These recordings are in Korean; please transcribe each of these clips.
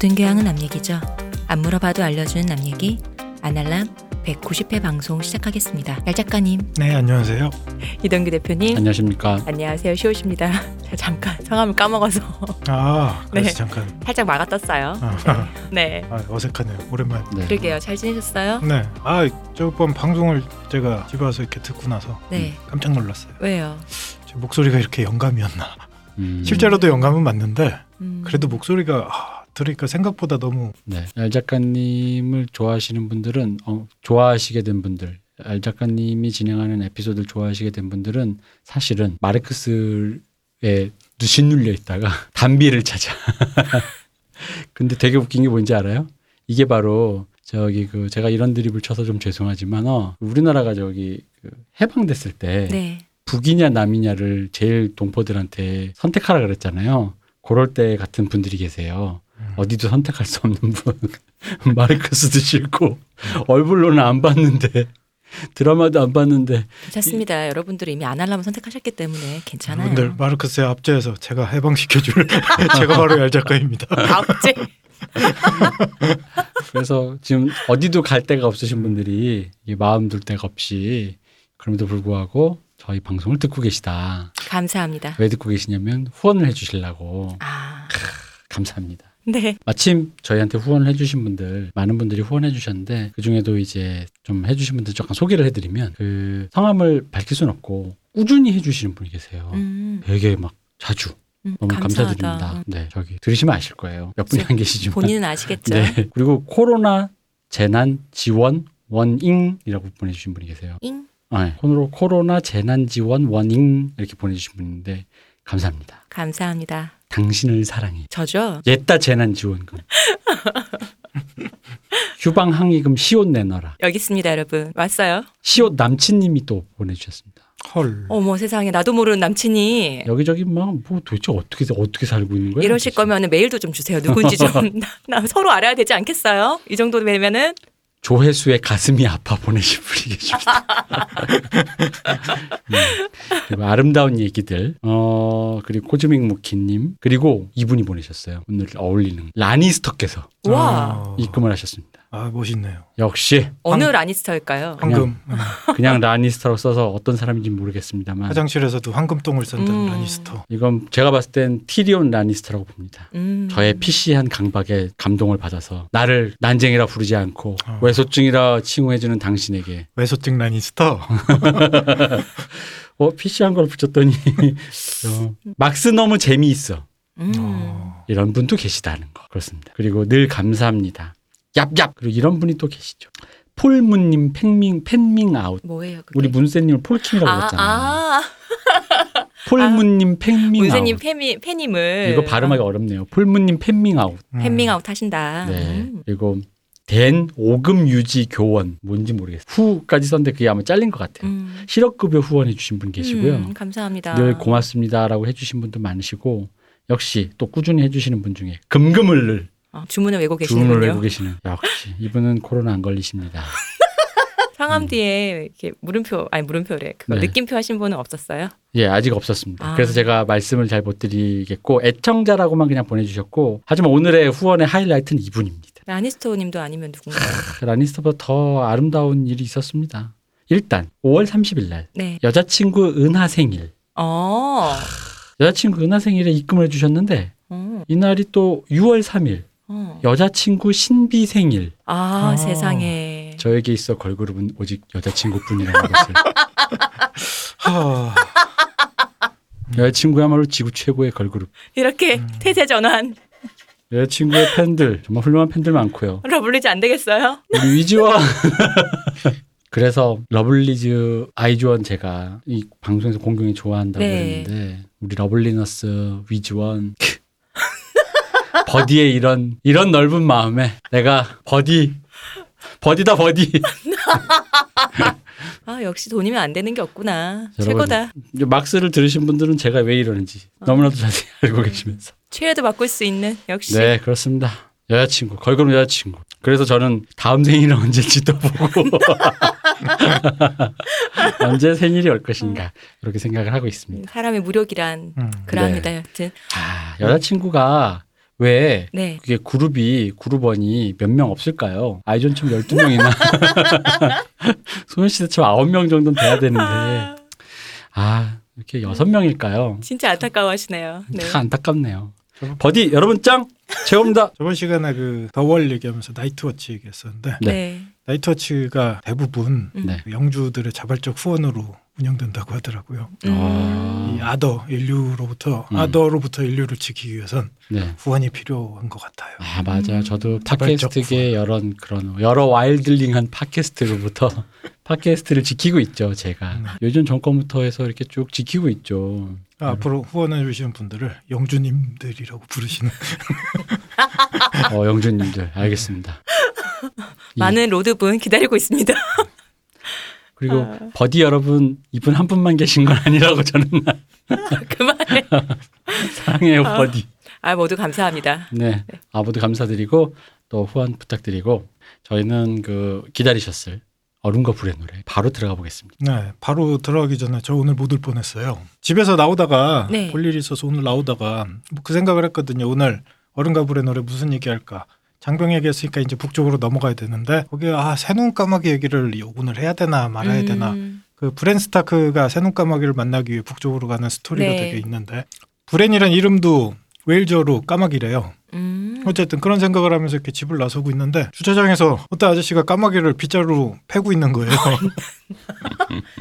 모든 교양은 남 얘기죠. 안 물어봐도 알려주는 남 얘기 아날람 190회 방송 시작하겠습니다. 얄 작가님, 네, 안녕하세요. 이동규 대표님, 안녕하십니까. 안녕하세요. 제가 잠깐 성함을 까먹어서 아, 그래서 네. 잠깐 살짝 막아 떴어요. 아, 네, 아, 어색하네요. 오랜만. 네. 그러게요. 잘 지내셨어요? 네, 아, 저번 방송을 제가 집에 와서 이렇게 듣고 나서 네. 깜짝 놀랐어요. 왜요? 제 목소리가 이렇게 영감이었나? 음, 실제로도 영감은 맞는데 음, 그래도 목소리가 아, 들으니까 생각보다 너무 네. 알 작가님을 좋아하시는 분들은 어, 좋아하시게 된 분들, 알 작가님이 진행하는 에피소드를 좋아하시게 된 분들은 사실은 마르크스에 신눌려 있다가 단비를 찾아. 근데 되게 웃긴 게 뭔지 알아요? 이게 바로 저기 그 제가 이런 드립을 쳐서 좀 죄송하지만 어 우리나라가 저기 그 해방됐을 때 네. 북이냐 남이냐를 제일 동포들한테 선택하라 그랬잖아요. 그럴 때 같은 분들이 계세요. 음. 어디도 선택할 수 없는 분. 마르크스도 싫고 얼굴로는 안 봤는데 드라마도 안 봤는데 괜찮습니다. 여러분들이 이미 아날람을 선택하셨기 때문에 괜찮아요. 여러분들 마르크스의 압제에서 제가 해방시켜줄 제가 바로 얄 작가입니다. 아홉째. 그래서 지금 어디도 갈 데가 없으신 분들이 마음 둘 데가 없이 그럼에도 불구하고 저희 방송을 듣고 계시다. 감사합니다. 왜 듣고 계시냐면 후원을 해주시려고 아, 감사합니다. 네. 마침 저희한테 후원을 해주신 분들 많은 분들이 후원해 주셨는데 그 중에도 이제 좀 해주신 분들 조금 소개를 해드리면 그 성함을 밝힐 수는 없고 꾸준히 해주시는 분이 계세요. 음, 되게 막 자주 음, 너무 감사하다. 감사드립니다. 네 저기 들으시면 아실 거예요. 몇 분이 안 계시지만 본인은 아시겠죠? 네 그리고 코로나 재난 지원 원잉이라고 보내주신 분이 계세요. 잉? 네, 코로 코로나 재난 지원 원잉 이렇게 보내주신 분인데 감사합니다. 감사합니다. 당신을 사랑해. 저죠? 옛다 재난지원금. 휴방 항의금 시옷 내놔라. 여기 있습니다, 여러분. 왔어요? 시옷 남친님이 또 보내주셨습니다. 헐. 어머 세상에 나도 모르는 남친이 여기저기 막 뭐 도대체 어떻게 어떻게 살고 있는 거예요? 이러실 거면 메일도 좀 주세요. 누군지 좀 나 서로 알아야 되지 않겠어요? 이 정도 되면은 조회수의 가슴이 아파 보내신 분이 계십니다. 음, 그리고 아름다운 얘기들, 어 그리고 코즈믹 무키님 그리고 이분이 보내셨어요. 오늘 어울리는 라니스터께서 와 아, 입금을 하셨습니다. 아, 멋있네요. 역시 어느 라니스터일까요? 황금. 음. 그냥 라니스터로 써서 어떤 사람인지 모르겠습니다만 화장실에서도 황금똥을 싼다는 음. 라니스터. 이건 제가 봤을 땐 티리온 라니스터라고 봅니다. 음. 저의 PC한 강박에 감동을 받아서 나를 난쟁이라 부르지 않고 어. 왜소증이라 칭호해주는 당신에게 왜소증 라니스터. 어 PC한 걸 붙였더니 어, 막스 너무 재미있어 음. 어. 이런 분도 계시다는 거 그렇습니다. 그리고 늘 감사합니다. 얍얍 그리고 이런 분이 또 계시죠. 폴문님 팬밍 팬밍 아웃 뭐예요? 그게? 우리 문세님을 폴킴이라고 아, 그랬잖아요. 아 폴문님 팬밍 문세님 아웃 팬미, 팬님을 이거 발음하기 어렵네요. 폴문님 팬밍 아웃 음. 팬밍 아웃 하신다. 네. 음. 그리고 된 오금 유지 교원 뭔지 모르겠어요. 후까지 썼는데 그게 아마 잘린 것 같아요. 음. 실업급여 후원해 주신 분 계시고요. 음, 감사합니다. 늘 고맙습니다라고 해주신 분도 많으시고 역시 또 꾸준히 해주시는 분 중에 금금을 늘 어, 주문을 외고 주문을 계시는군요. 외고 계시는 역시 이분은 코로나 안 걸리십니다. 상암 뒤에 이렇게 물음표 아니 물음표래. 그거 네. 느낌표 하신 분은 없었어요? 예 아직 없었습니다. 아. 그래서 제가 말씀을 잘 못 드리겠고 애청자라고만 그냥 보내주셨고 하지만 오늘의 후원의 하이라이트는 이분입니다. 라니스토님도 아니면 누군가요? 라니스터보다 더 아름다운 일이 있었습니다. 일단 5월 30일 날 네. 여자친구 은하 생일 어. 여자친구 은하 생일에 입금을 해주셨는데 어. 이날이 또 6월 3일 어. 여자친구 신비 생일 아, 아. 세상에. 저에게 있어 걸그룹은 오직 여자친구뿐이라는 것을 하. 여자친구야말로 지구 최고의 걸그룹 이렇게 음. 태세 전환 여자친구의 팬들 정말 훌륭한 팬들 많고요 러블리즈 안 되겠어요? 우리 위지원 그래서 러블리즈 아이즈원 제가 이 방송에서 공경이 좋아한다고 네. 했는데 우리 러블리너스 위지원 버디의 이런 이런 넓은 마음에 내가 버디 버디다 버디 아, 역시 돈이면 안 되는 게 없구나. 최고다. 막스를 들으신 분들은 제가 왜 이러는지 너무나도 자세히 알고 계시면서 최애도 바꿀 수 있는 역시. 네 그렇습니다 여자친구 걸그룹 여자친구 그래서 저는 다음 생일은 언제일지도 보고 언제 생일이 올 것인가 이렇게 생각을 하고 있습니다 사람의 무력이란 음. 그러합니다. 여튼 아 여자친구가 왜 네. 그게 그룹이 그룹원이 몇 명 없을까요? 아이즈원처럼 12명이나 소녀시대처럼 9명 정도는 돼야 되는데 아 이렇게 6명일까요? 진짜 안타까워하시네요. 네. 참 안타깝네요. 버디 여러분 짱 최고입니다. 저번 시간에 그 The Wall 얘기하면서 Night Watch 얘기했었는데 네. 네. Night Watch가 대부분 음. 네. 영주들의 자발적 후원으로 운영된다고 하더라고요. 음. 이 Other 인류로부터 음. Other로부터 인류를 지키기 위해선 네. 후원이 필요한 것 같아요. 아 맞아요. 음. 저도 팟캐스트계 여러 그런 여러 wildling한 팟캐스트로부터 팟캐스트를 지키고 있죠. 제가 네. 요즘 정권부터 해서 이렇게 쭉 지키고 있죠. 아, 앞으로 후원해 주시는 분들을 영주님들이라고 부르시는 어, 영주님들 알겠습니다. 이- 많은 lord분 기다리고 있습니다. 그리고 아. 버디 여러분 이분 한 분만 계신 건 아니라고 저는 그만해. 사랑해요 아. 버디. 아 모두 감사합니다. 네, 아무도 감사드리고 또 후원 부탁드리고 저희는 그 기다리셨을 얼음과 불의 노래 바로 들어가 보겠습니다. 네, 바로 들어가기 전에 저 오늘 못 올 뻔했어요. 집에서 나오다가 네. 볼 일이 있어서 오늘 나오다가 뭐 그 생각을 했거든요. 오늘 어른과 불의 노래 무슨 얘기할까? 장병 얘기했으니까 이제 북쪽으로 넘어가야 되는데 거기에 아 새눈 까마귀 얘기를 오늘 해야 되나 말아야 되나 음. 그 브렌 스타크가 새눈 까마귀를 만나기 위해 북쪽으로 가는 스토리가 네. 되게 있는데 브렌이란 이름도 웨일저로 까마귀래요. 음. 어쨌든 그런 생각을 하면서 이렇게 집을 나서고 있는데 주차장에서 어떤 아저씨가 까마귀를 빗자루로 패고 있는 거예요.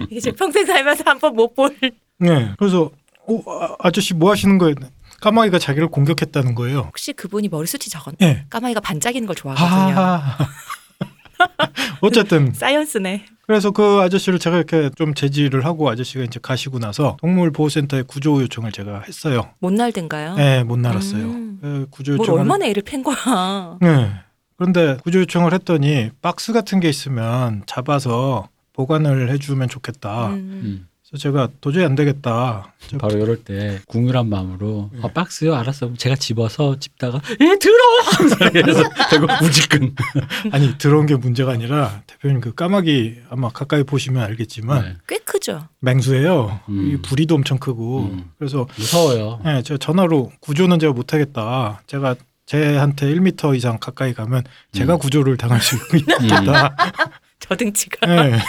이제 평생 살면서 한 번 못 볼. 네. 그래서 어, 아, 아저씨 뭐 하시는 거예요? 까마귀가 자기를 공격했다는 거예요. 혹시 그분이 머리숱이 적었나? 예. 까마귀가 반짝이는 걸 좋아하거든요. 아. 어쨌든 사이언스네. 그래서 그 아저씨를 제가 이렇게 좀 제지를 하고 아저씨가 이제 가시고 나서 동물보호센터에 구조 요청을 제가 했어요. 못 날든가요? 네, 못 날았어요. 음. 그 구조 뭘 요청을 얼마나 애를 팬 거야. 네. 그런데 구조 요청을 했더니 박스 같은 게 있으면 잡아서 보관을 해주면 좋겠다. 음. 음. 그래서 제가 도저히 안 되겠다. 저- 바로 이럴 때 궁휼한 마음으로 네. 아, 박스요 알았어 제가 집어서 집다가 예 들어 그래서 결국 무지근 아니 들어온 게 문제가 아니라 대표님 그 까마귀 아마 가까이 보시면 알겠지만 네. 꽤 크죠. 맹수예요. 음. 이 부리도 엄청 크고 음. 그래서 무서워요. 네, 제가 전화로 구조는 제가 못하겠다. 제가 쟤한테 1m 이상 가까이 가면 제가 음. 구조를 당할 수 있다. 저 등치가. 네.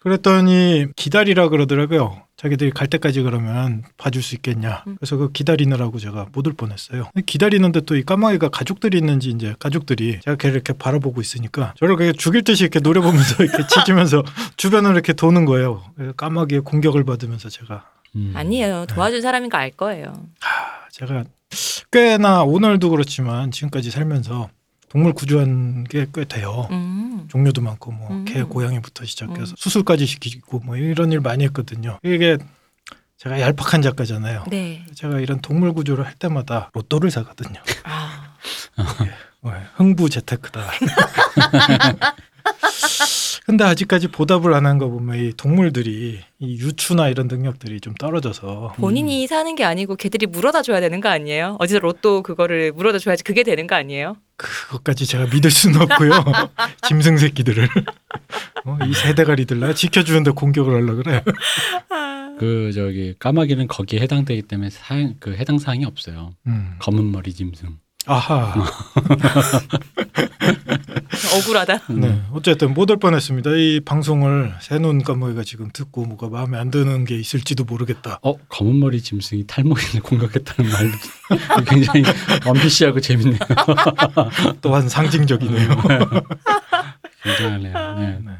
그랬더니 기다리라 그러더라고요. 자기들이 갈 때까지 그러면 봐줄 수 있겠냐. 음. 그래서 그 기다리느라고 제가 못 올 뻔했어요. 기다리는데 또 이 까마귀가 가족들이 있는지 이제 가족들이 제가 걔를 이렇게 바라보고 있으니까 저를 그냥 죽일 듯이 이렇게 노려보면서 이렇게 짖으면서 주변을 이렇게 도는 거예요. 까마귀의 공격을 받으면서 제가 음. 아니에요. 도와준 사람인 거 알 거예요. 제가 꽤나 오늘도 그렇지만 지금까지 살면서 동물 구조한 게 꽤 돼요. 음. 종류도 많고 뭐 음. 개 고양이부터 시작해서 음. 수술까지 시키고 뭐 이런 일 많이 했거든요. 이게 제가 얄팍한 작가잖아요. 네. 제가 이런 동물 구조를 할 때마다 로또를 사거든요. 아. 네, 흥부 재테크다. 근데 아직까지 보답을 안 한 거 보면 이 동물들이 이 유추나 이런 능력들이 좀 떨어져서 본인이 사는 게 아니고 걔들이 물어다 줘야 되는 거 아니에요? 어디서 로또 그거를 물어다 줘야지 그게 되는 거 아니에요? 그것까지 제가 믿을 수는 없고요. 짐승 새끼들을 어, 이 세대가리들 나 지켜주는데 공격을 하려 그래. 그 저기 까마귀는 거기에 해당되기 때문에 사행, 그 해당 사항이 없어요. 음. 검은 머리 짐승. 아하. 억울하다. 음. 네. 어쨌든 못 올 뻔했습니다. 이 방송을 새눈 까마귀가 지금 듣고 뭐가 마음에 안 드는 게 있을지도 모르겠다. 어 검은 머리 짐승이 탈모인을 공격했다는 말도 굉장히 원피시하고 재밌네요. 또한 상징적이네요. 굉장하네요. 네. 네.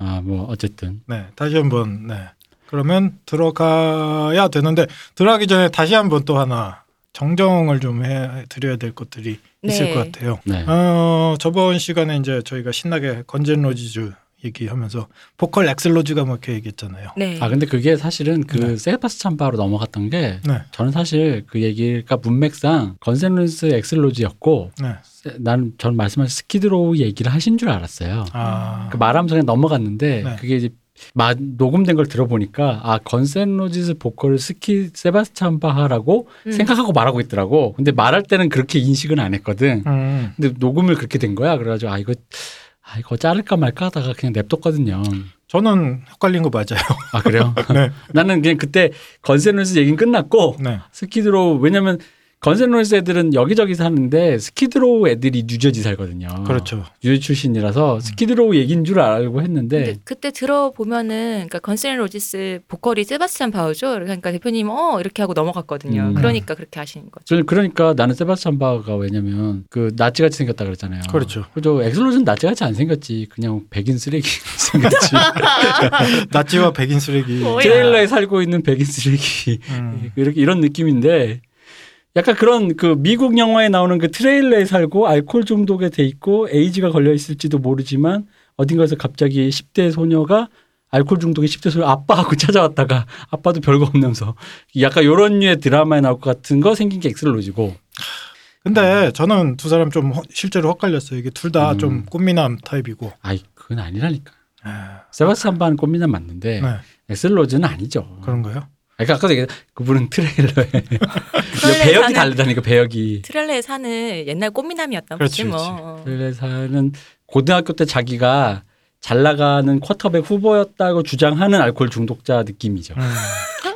아 뭐 어쨌든 네, 다시 한번 네. 그러면 들어가야 되는데 들어가기 전에 다시 한번 또 하나 정정을 좀 해 드려야 될 것들이 있을 네. 것 같아요. 네. 어, 저번 시간에 이제 저희가 신나게 Guns N' Roses 얘기하면서 보컬 Axl Rose가 뭐 이렇게 얘기했잖아요. 네. 아 근데 그게 사실은 그 네. 세바스찬 바흐로 넘어갔던 게 네, 저는 사실 그 얘기가 문맥상 건센루스 엑슬로지였고 네. 세- 나는 전 말씀하신 Skid Row 얘기를 하신 줄 알았어요. 아, 그 말하면서 그냥 넘어갔는데 네. 그게 이제 마, 녹음된 걸 들어보니까 아 Guns N' Roses 보컬 스키 세바스찬 바흐라고 음. 생각하고 말하고 있더라고. 근데 말할 때는 그렇게 인식은 안 했거든. 음, 근데 녹음을 그렇게 된 거야. 그래가지고 아 이거 아 이거 자를까 말까 하다가 그냥 냅뒀거든요. 저는 헷갈린 거 맞아요. 아 그래요? 네, 나는 그냥 그때 Guns N' Roses 얘기는 끝났고 네, Skid Row 왜냐면 Guns N' Roses 애들은 여기저기 사는데 Skid Row 애들이 뉴저지 살거든요. 그렇죠. 뉴저지 출신이라서 Skid Row 얘기인 줄 알고 했는데 근데 그때 들어보면은 그러니까 Guns N' Roses 보컬이 세바스찬 바흐죠. 그러니까 대표님 어 이렇게 하고 넘어갔거든요. 음. 그러니까 그렇게 하시는 거죠. 저는 그러니까 나는 세바스찬 바흐가 왜냐면 그 나치 같이 생겼다 그랬잖아요. 그렇죠. 그죠. Axl Rose는 나치 같이 안 생겼지. 그냥 백인 쓰레기 생겼지. 나치와 백인 쓰레기. 트레일러에 살고 있는 백인 쓰레기. 음. 이렇게 이런 느낌인데 약간 그런 그 미국 영화에 나오는 그 트레일러에 살고 알코올 중독에 돼 있고 에이즈가 걸려 있을지도 모르지만 어딘가에서 갑자기 10대 소녀가 알코올 중독의 10대 소녀 아빠하고 찾아왔다가 아빠도 별거 없면서 약간 요런 류의 드라마에 나올 것 같은 거 생긴 게 엑슬로지고 근데 저는 두 사람 좀 허- 실제로 헷갈렸어요. 이게 둘다 음. 좀 꽃미남 타입이고. 아이 그건 아니라니까. 아, 세바스찬 꽃미남 맞는데 네. 엑슬로즈는 아니죠. 그런가요? 그러니까 아까도 얘기했 그분은 트레일러에 트레일러에 배역이 사는- 다르다니까 배역이. 트레일러에 사는 옛날 꽃미남이었던 그렇지, 거지 뭐. 그렇지. 어. 트레일러에서는 고등학교 때 자기가 잘 나가는 쿼터백 후보였다고 주장하는 알코올 중독자 느낌이죠. 음.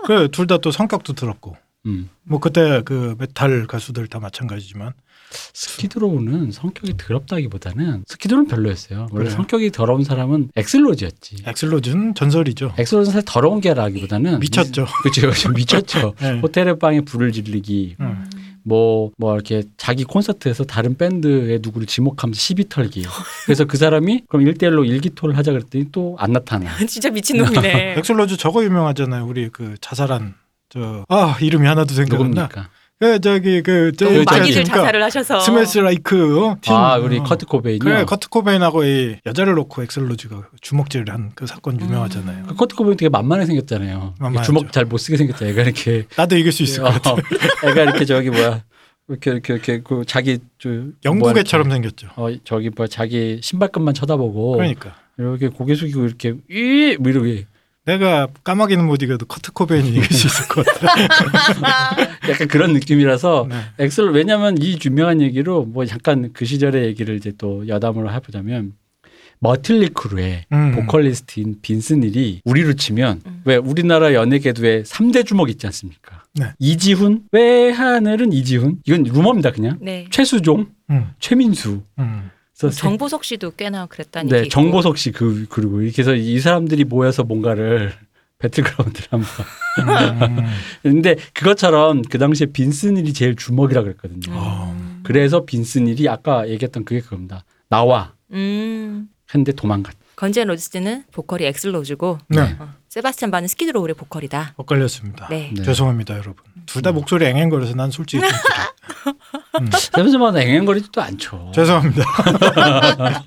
그둘 다 또 성격도 더럽고. 음. 뭐 그때 그 메탈 가수들 다 마찬가지지만 스키드로우는 성격이 더럽다기보다는 스키드로우는 별로였어요. 원래 그래요? 성격이 더러운 사람은 엑슬로즈였지. 엑슬로즈는 전설이죠. 엑슬로즈는 사실 더러운 게라기보다는 미쳤죠. 그렇죠. 미쳤죠. 네. 호텔의 방에 불을 지르기, 음. 뭐, 뭐, 이렇게 자기 콘서트에서 다른 밴드의 누구를 지목하면서 시비 털기. 그래서 그 사람이 그럼 1대1로 일기토를 하자 그랬더니 또 안 나타나. 진짜 미친놈이네. 엑슬로즈 저거 유명하잖아요. 우리 그 자살한 저 아 이름이 하나도 생각 안 나. 누굽니까? 그 저기 그 저- 저기- 많이들 그러니까 자살을 하셔서. Smells Like 어? Teen. 아, 우리 어. 커트 코베인이요. 그래 커트 코베인하고 이 여자를 놓고 엑슬로즈가 주먹질을 한 그 사건 유명하잖아요. 그 커트 코베인 되게 만만하게 생겼잖아요. 만만하죠. 주먹 잘 못 쓰게 생겼잖아요. 애가 이렇게 나도 이길 수 있을 것 같아. 어, 애가 이렇게 저기 뭐야 이렇게 이렇게 이렇게 그 자기 저 영국애처럼 생겼죠. 이렇게, 어 저기 뭐 자기 신발끈만 쳐다보고 그러니까 이렇게 고개 숙이고 이렇게 이뭐 이러게 내가 까마귀는 못 이겨도 커트 코베인이 이길 수 있을 것 같아. 약간 그런 느낌이라서 네. 엑슬 왜냐하면 이 유명한 얘기로 뭐 잠깐 그 시절의 얘기를 이제 또 여담으로 해보자면 머틀리 크루의 음. 보컬리스트인 빈스 닐이 우리로 치면 음. 왜 우리나라 연예계도에 3대 주먹 있지 않습니까? 네. 이지훈 외하늘은 이지훈 이건 루머입니다 그냥 네. 최수종 음, 최민수 음. 정보석 씨도 꽤나 그랬다는 네 얘기. 정보석 씨 그 그리고 이렇게 해서 이 사람들이 모여서 뭔가를 배틀그라운드를 한번 음. 근데 그것처럼 그 당시에 빈스 닐이 제일 주먹이라 그랬거든요. 어. 그래서 빈스 닐이 아까 얘기했던 그게 그겁니다. 나와 음. 했는데 도망갔. Guns N' Roses는 보컬이 엑슬로즈고 네, 어, 세바스찬 바흐는 스키드로우의 보컬이다. 엇갈렸습니다. 네. 네. 죄송합니다, 여러분. 둘 다 목소리 앵앵거려서 난 솔직히. 음, 세면서마다 앵앵거리지도 않죠. 죄송합니다.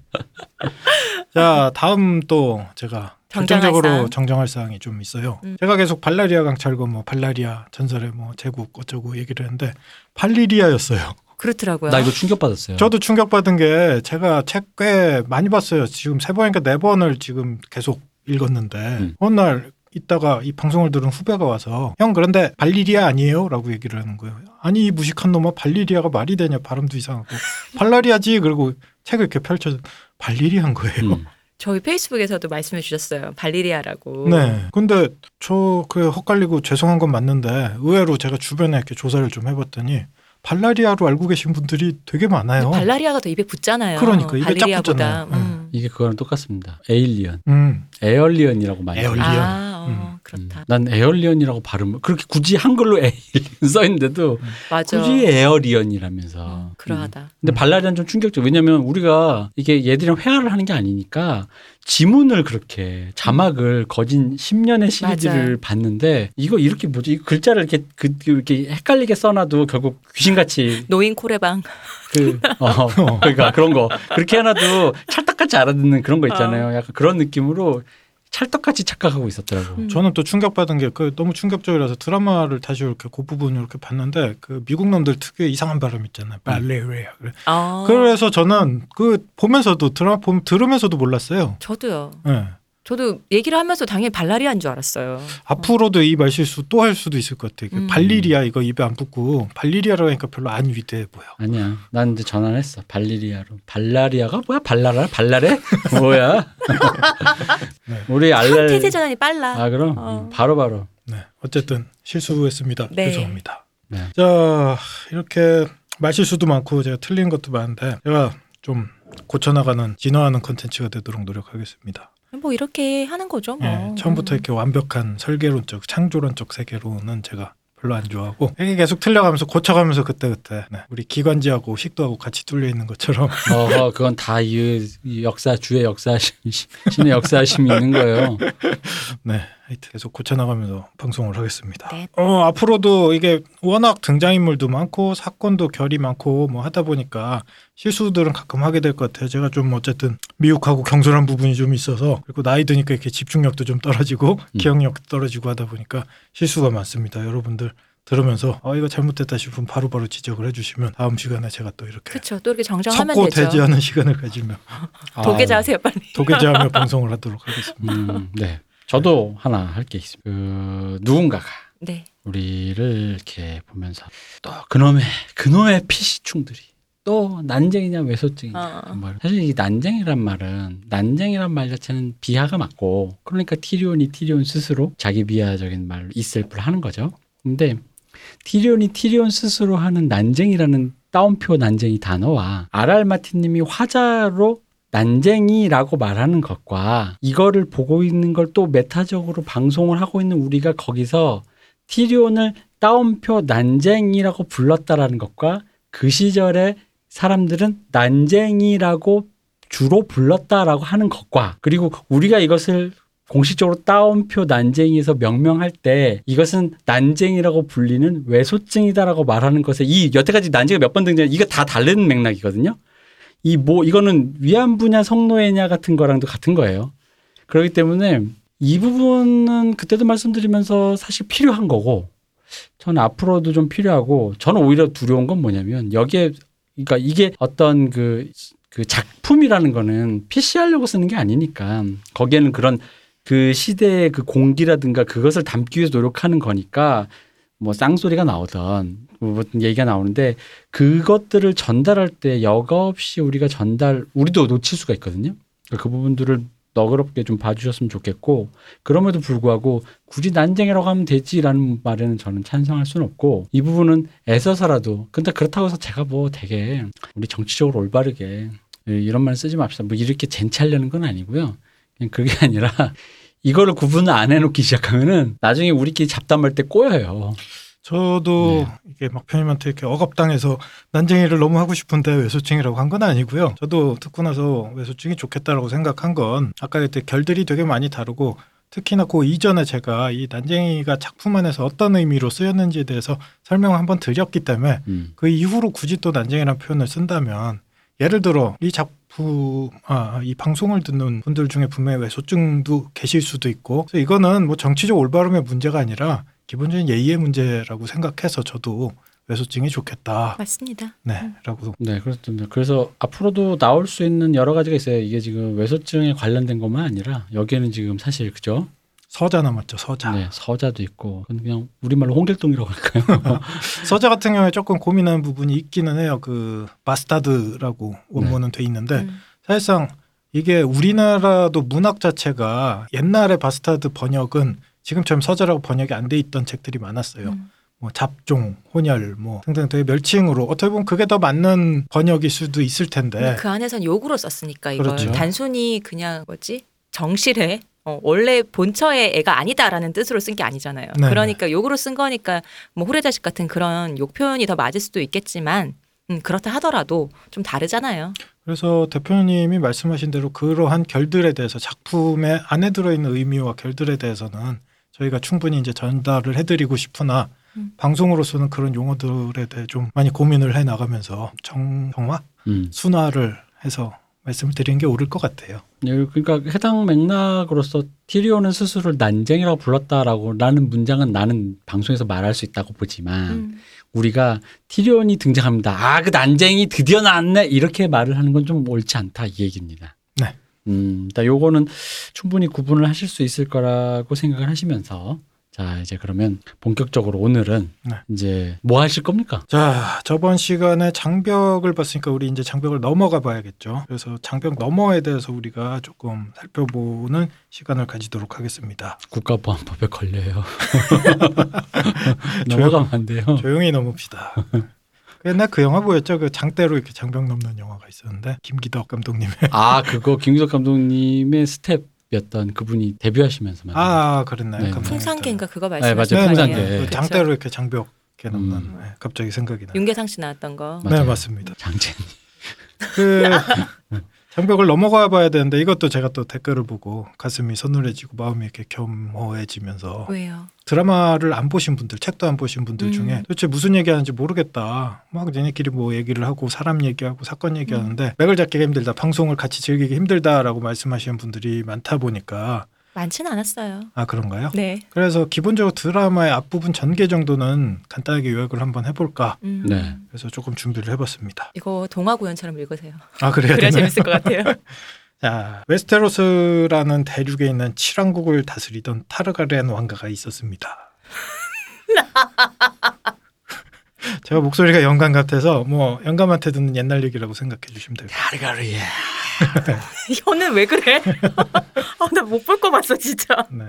자, 다음 또 제가 결정적으로 사항. 정정할 사항이 좀 있어요. 음. 제가 계속 발라리아 강철과 뭐 발라리아 전설의 뭐 제국 어쩌고 얘기를 했는데 팔리리아였어요. 그렇더라고요. 나 이거 충격받았어요. 저도 충격받은 게 제가 책 꽤 많이 봤어요. 지금 세 번인가 네 번을 지금 계속 읽었는데 음. 어느 날 있다가 이 방송을 들은 후배가 와서 형 그런데 발리리아 아니에요? 라고 얘기를 하는 거예요. 아니 이 무식한 놈아 발리리아가 말이 되냐 발음도 이상하고 발라리아지 그리고 책을 이렇게 펼쳐 발리리아인 거예요. 음. 저희 페이스북에서도 말씀해 주셨어요. 발리리아라고. 네. 근데 저 그 헛갈리고 죄송한 건 맞는데 의외로 제가 주변에 이렇게 조사를 좀 해봤더니 발라리아로 알고 계신 분들이 되게 많아요. 발라리아가 더 입에 붙잖아요. 그러니까 입에 쫙 발리리아보다. 붙잖아요. 네. 음. 이게 그거랑 똑같습니다. 에일리언, 음. 에얼리언이라고 많이. 에얼리언. 아, 어, 음. 그렇다. 난 에얼리언이라고 발음 그렇게 굳이 한글로 에일리언 써 있는데도 맞아. 굳이 에어리언이라면서. 음, 그러하다. 근데 발라리아는 좀 충격적. 왜냐면 우리가 이게 얘들이랑 회화를 하는 게 아니니까 지문을 그렇게 자막을 거진 10년의 시리즈를 맞아요. 봤는데 이거 이렇게 뭐지? 이 글자를 이렇게 그 이렇게 헷갈리게 써놔도 결국 귀신같이 노인 코레방. 그 어, 그러니까 그런 거 그렇게 해놔도 찰떡같이 알아듣는 그런 거 있잖아요. 약간 그런 느낌으로 찰떡같이 착각하고 있었더라고. 음. 저는 또 충격받은 게 그 너무 충격적이라서 드라마를 다시 이렇게 그 부분 이렇게 봤는데 그 미국 놈들 특유의 이상한 발음 있잖아요. 발레리아. 그래. 아, 그래서 저는 그 보면서도 드라마 보 들으면서도 몰랐어요. 저도요. 예. 저도 얘기를 하면서 당연히 발라리아인 줄 알았어요. 앞으로도 이 말실수 또 할 수도 있을 것 같아요. 그 음. 발리리아 이거 입에 안 붙고 발리리아라고 하니까 별로 안 위대해 보여. 아니야. 난 이제 전화를 했어. 발리리아로. 발라리아가 뭐야? 발라라? 발라레? 뭐야? 네. 우리 한 알랄. 태세 전환이 빨라. 아, 그럼? 어. 바로 바로. 네. 어쨌든 실수했습니다. 네. 죄송합니다. 네. 자 이렇게 말실수도 많고 제가 틀린 것도 많은데 제가 좀 고쳐나가는 진화하는 컨텐츠가 되도록 노력하겠습니다. 뭐 이렇게 하는 거죠. 뭐. 예, 처음부터 이렇게 완벽한 설계론적 창조론적 세계로는 제가 별로 안 좋아하고 이게 계속 틀려가면서 고쳐가면서 그때 그때 네, 우리 기관지하고 식도하고 같이 뚫려 있는 것처럼 어, 그건 다 이 역사 주의 역사심 신의 역사심이 있는 거예요. 네 하여튼 계속 고쳐나가면서 방송을 하겠습니다. 네. 어 앞으로도 이게 워낙 등장인물도 많고 사건도 결이 많고 뭐 하다 보니까 실수들은 가끔 하게 될 것 같아요. 제가 좀 어쨌든 미흡하고 경솔한 부분이 좀 있어서 그리고 나이 드니까 이렇게 집중력도 좀 떨어지고 음. 기억력도 떨어지고 하다 보니까 실수가 많습니다. 여러분들 들으면서 어 이거 잘못됐다 싶으면 바로 바로 지적을 해주시면 다음 시간에 제가 또 이렇게 그렇죠. 또 이렇게 정정하면 되죠. 대지하는 시간을 가지며 도계자 아, 하세요 빨리. 도계자하며 방송을 하도록 하겠습니다. 음, 네. 저도 하나 할 게 있습니다. 그 누군가가 네. 우리를 이렇게 보면서 또 그놈의 그놈의 피시충들이 또 난쟁이냐 외소증이냐 어. 뭐 사실 이 난쟁이란 말은 난쟁이란 말 자체는 비하가 맞고 그러니까 티리온이 티리온 스스로 자기 비하적인 말로 이셀프를 하는 거죠. 근데 티리온이 티리온 스스로 하는 난쟁이라는 따옴표 난쟁이 단어와 아랄 마틴님이 화자로 난쟁이라고 말하는 것과 이거를 보고 있는 걸 또 메타적으로 방송을 하고 있는 우리가 거기서 티리온을 따옴표 난쟁이라고 불렀다라는 것과 그 시절에 사람들은 난쟁이라고 주로 불렀다라고 하는 것과 그리고 우리가 이것을 공식적으로 따옴표 난쟁이에서 명명할 때 이것은 난쟁이라고 불리는 외소증이다라고 말하는 것에 이 여태까지 난쟁이가 몇 번 등장 이거 다 다른 맥락이거든요. 이 뭐 이거는 위안부냐 성노예냐 같은 거랑도 같은 거예요. 그렇기 때문에 이 부분은 그때도 말씀드리면서 사실 필요한 거고 저는 앞으로도 좀 필요하고 저는 오히려 두려운 건 뭐냐면 여기에 그러니까 이게 어떤 그, 그 작품이라는 거는 PC하려고 쓰는 게 아니니까 거기에는 그런 그 시대의 그 공기라든가 그것을 담기 위해서 노력하는 거니까 뭐 쌍소리가 나오던 뭐 어떤 얘기가 나오는데 그것들을 전달할 때 여과 없이 우리가 전달 우리도 놓칠 수가 있거든요. 그러니까 그 부분들을 너그럽게 좀 봐주셨으면 좋겠고 그럼에도 불구하고 굳이 난쟁이라고 하면 되지라는 말에는 저는 찬성할 수는 없고 이 부분은 애써서라도 근데 그렇다고 해서 제가 뭐 되게 우리 정치적으로 올바르게 이런 말 쓰지 맙시다 뭐 이렇게 젠치하려는 건 아니고요 그냥 그게 아니라 이거를 구분을 안 해놓기 시작하면은 나중에 우리끼리 잡담할 때 꼬여요. 저도 이게 막 편님한테 이렇게 억압당해서 난쟁이를 너무 하고 싶은데 외소증이라고 한 건 아니고요. 저도 듣고 나서 외소증이 좋겠다라고 생각한 건 아까 그때 결들이 되게 많이 다르고 특히나 그 이전에 제가 이 난쟁이가 작품 안에서 어떤 의미로 쓰였는지에 대해서 설명을 한번 드렸기 때문에 음. 그 이후로 굳이 또 난쟁이라는 표현을 쓴다면 예를 들어 이 작품 아, 이 방송을 듣는 분들 중에 분명히 외소증도 계실 수도 있고 그래서 이거는 뭐 정치적 올바름의 문제가 아니라 기본적인 예의의 문제라고 생각해서 저도 외소증이 좋겠다. 맞습니다. 네, 라고 네, 그렇습니다. 그래서 앞으로도 나올 수 있는 여러 가지가 있어요. 이게 지금 외소증에 관련된 것만 아니라 여기에는 지금 사실 그죠? 서자 남았죠. 서자. 네, 서자도 있고 그냥 우리말로 홍길동이라고 할까요? 서자 같은 경우에 조금 고민하는 부분이 있기는 해요. 그 마스타드라고 원문은 돼 있는데 음. 사실상 이게 우리나라도 문학 자체가 옛날에 바스타드 번역은 지금처럼 서자라고 번역이 안 돼 있던 책들이 많았어요. 음. 뭐 잡종, 혼혈, 뭐 등등 되게 멸칭으로 어떻게 보면 그게 더 맞는 번역일 수도 있을 텐데 그 안에선 욕으로 썼으니까 이걸 네. 그렇죠. 단순히 그냥 뭐지 정실해 어, 원래 본처의 애가 아니다라는 뜻으로 쓴 게 아니잖아요. 네, 그러니까 욕으로 쓴 거니까 뭐 호래자식 같은 그런 욕 표현이 더 맞을 수도 있겠지만 음, 그렇다 하더라도 좀 다르잖아요. 그래서 대표님이 말씀하신 대로 그러한 결들에 대해서 작품에 안에 들어있는 의미와 결들에 대해서는 저희가 충분히 이제 전달을 해드리고 싶으나 음. 방송으로서는 그런 용어들에 대해 좀 많이 고민을 해 나가면서 정형화, 음. 순화를 해서 말씀을 드리는 게 옳을 것 같아요. 네, 그러니까 해당 맥락으로서 티리온은 스스로를 난쟁이라고 불렀다라고 라는 문장은 나는 방송에서 말할 수 있다고 보지만 음. 우리가 티리온이 등장합니다. 아, 그 난쟁이 드디어 나왔네. 이렇게 말을 하는 건 좀 옳지 않다 이 얘기입니다. 네. 음, 요거는 충분히 구분을 하실 수 있을 거라고 생각을 하시면서 자 이제 그러면 본격적으로 오늘은 네. 이제 뭐 하실 겁니까? 자, 저번 시간에 장벽을 봤으니까 우리 이제 장벽을 넘어가 봐야겠죠. 그래서 장벽 너머에 대해서 우리가 조금 살펴보는 시간을 가지도록 하겠습니다. 국가보안법에 걸려요. 넘어가면 안 돼요. 조용히 넘읍시다. 그 옛날 그 영화 뭐였죠? 그 장대로 이렇게 장벽 넘는 영화가 있었는데 김기덕 감독님의 아 그거 김규석 감독님의 스태프이었던 그분이 데뷔하시면서 만든. 아 그랬나요? 네. 감독님 풍산개인가 그거 네, 말씀하시는 맞아요. 거예요? 풍산개. 그? 장대로 이렇게 장벽 이렇게 넘는 음. 네, 갑자기 생각이 나. 윤계상 씨 나왔던 거. 네. 맞습니다. 장첸. 그 장벽을 넘어가 봐야 되는데 이것도 제가 또 댓글을 보고 가슴이 서늘해지고 마음이 이렇게 겸허해지면서 왜요? 드라마를 안 보신 분들, 책도 안 보신 분들 음. 중에 도대체 무슨 얘기하는지 모르겠다. 막 얘네끼리 뭐 얘기를 하고 사람 얘기하고 사건 얘기하는데 맥을 잡기가 힘들다. 방송을 같이 즐기기 힘들다라고 말씀하시는 분들이 많다 보니까 많지는 않았어요. 아 그런가요? 네. 그래서 기본적으로 드라마의 앞부분 전개 정도는 간단하게 요약을 한번 해볼까. 음. 네. 그래서 조금 준비를 해봤습니다. 이거 동화 구연처럼 읽으세요. 아 그래야 그래야 되나요? 재밌을 것 같아요. 자, 웨스테로스라는 대륙에 있는 칠왕국을 다스리던 타르가렌 왕가가 있었습니다. 제가 목소리가 영감 같아서 뭐 영감한테 듣는 옛날 얘기라고 생각해 주시면 돼요. 타르가르예. 혀는 왜 그래? 아, 나 못볼거 봤어 진짜. 네.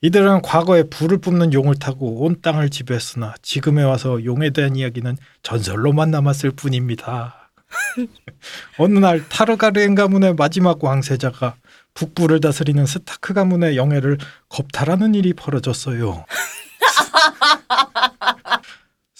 이들은 과거에 불을 뿜는 용을 타고 온 땅을 지배했으나 지금에 와서 용에 대한 이야기는 전설로만 남았을 뿐입니다. 어느 날 타르가르엔 가문의 마지막 왕세자가 북부를 다스리는 스타크 가문의 영예를 겁탈하는 일이 벌어졌어요.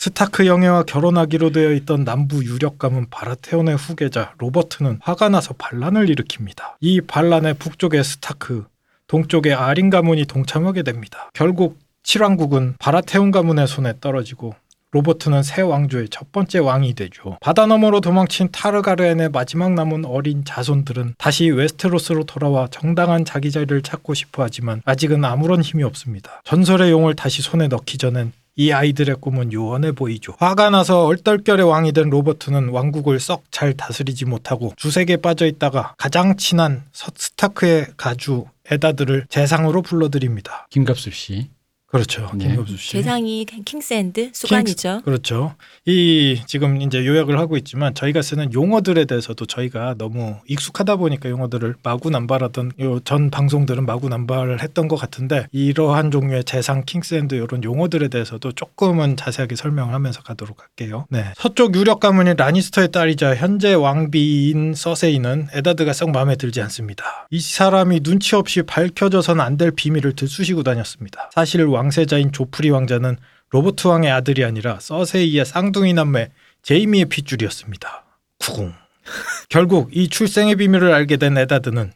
스타크 영애와 결혼하기로 되어 있던 남부 유력 가문 바라테온의 후계자 로버트는 화가 나서 반란을 일으킵니다. 이 반란에 북쪽의 스타크, 동쪽의 아린 가문이 동참하게 됩니다. 결국 칠왕국은 바라테온 가문의 손에 떨어지고 로버트는 새 왕조의 첫 번째 왕이 되죠. 바다 너머로 도망친 타르가르엔의 마지막 남은 어린 자손들은 다시 웨스테로스로 돌아와 정당한 자기 자리를 찾고 싶어 하지만 아직은 아무런 힘이 없습니다. 전설의 용을 다시 손에 넣기 전엔 이 아이들의 꿈은 요원해 보이죠. 화가 나서 얼떨결에 왕이 된 로버트는 왕국을 썩 잘 다스리지 못하고 주색에 빠져 있다가 가장 친한 서- 스타크의 가주 에다드를 재상으로 불러들입니다. 김갑수 씨. 그렇죠. 네. 김갑수 씨. 재상이 King's Hand 수관이죠. 그렇죠. 이 지금 이제 요약을 하고 있지만 저희가 쓰는 용어들에 대해서도 저희가 너무 익숙하다 보니까 용어들을 마구 남발하던 요전 방송들은 마구 남발을 했던 것 같은데 이러한 종류의 재상 King's Hand 이런 용어들에 대해서도 조금은 자세하게 설명을 하면서 가도록 할게요. 네. 서쪽 유력 가문인 라니스터의 딸이자 현재 왕비인 서세이는 에다드가 썩 마음에 들지 않습니다. 이 사람이 눈치 없이 밝혀져선 안 될 비밀을 들쑤시고 다녔습니다. 사실 왕 세자인 조프리 왕자는 로버트 왕의 아들이 아니라 서세이의 쌍둥이 남매 제이미의 핏줄이었습니다. 구궁. 결국 이 출생의 비밀을 알게 된 에다드는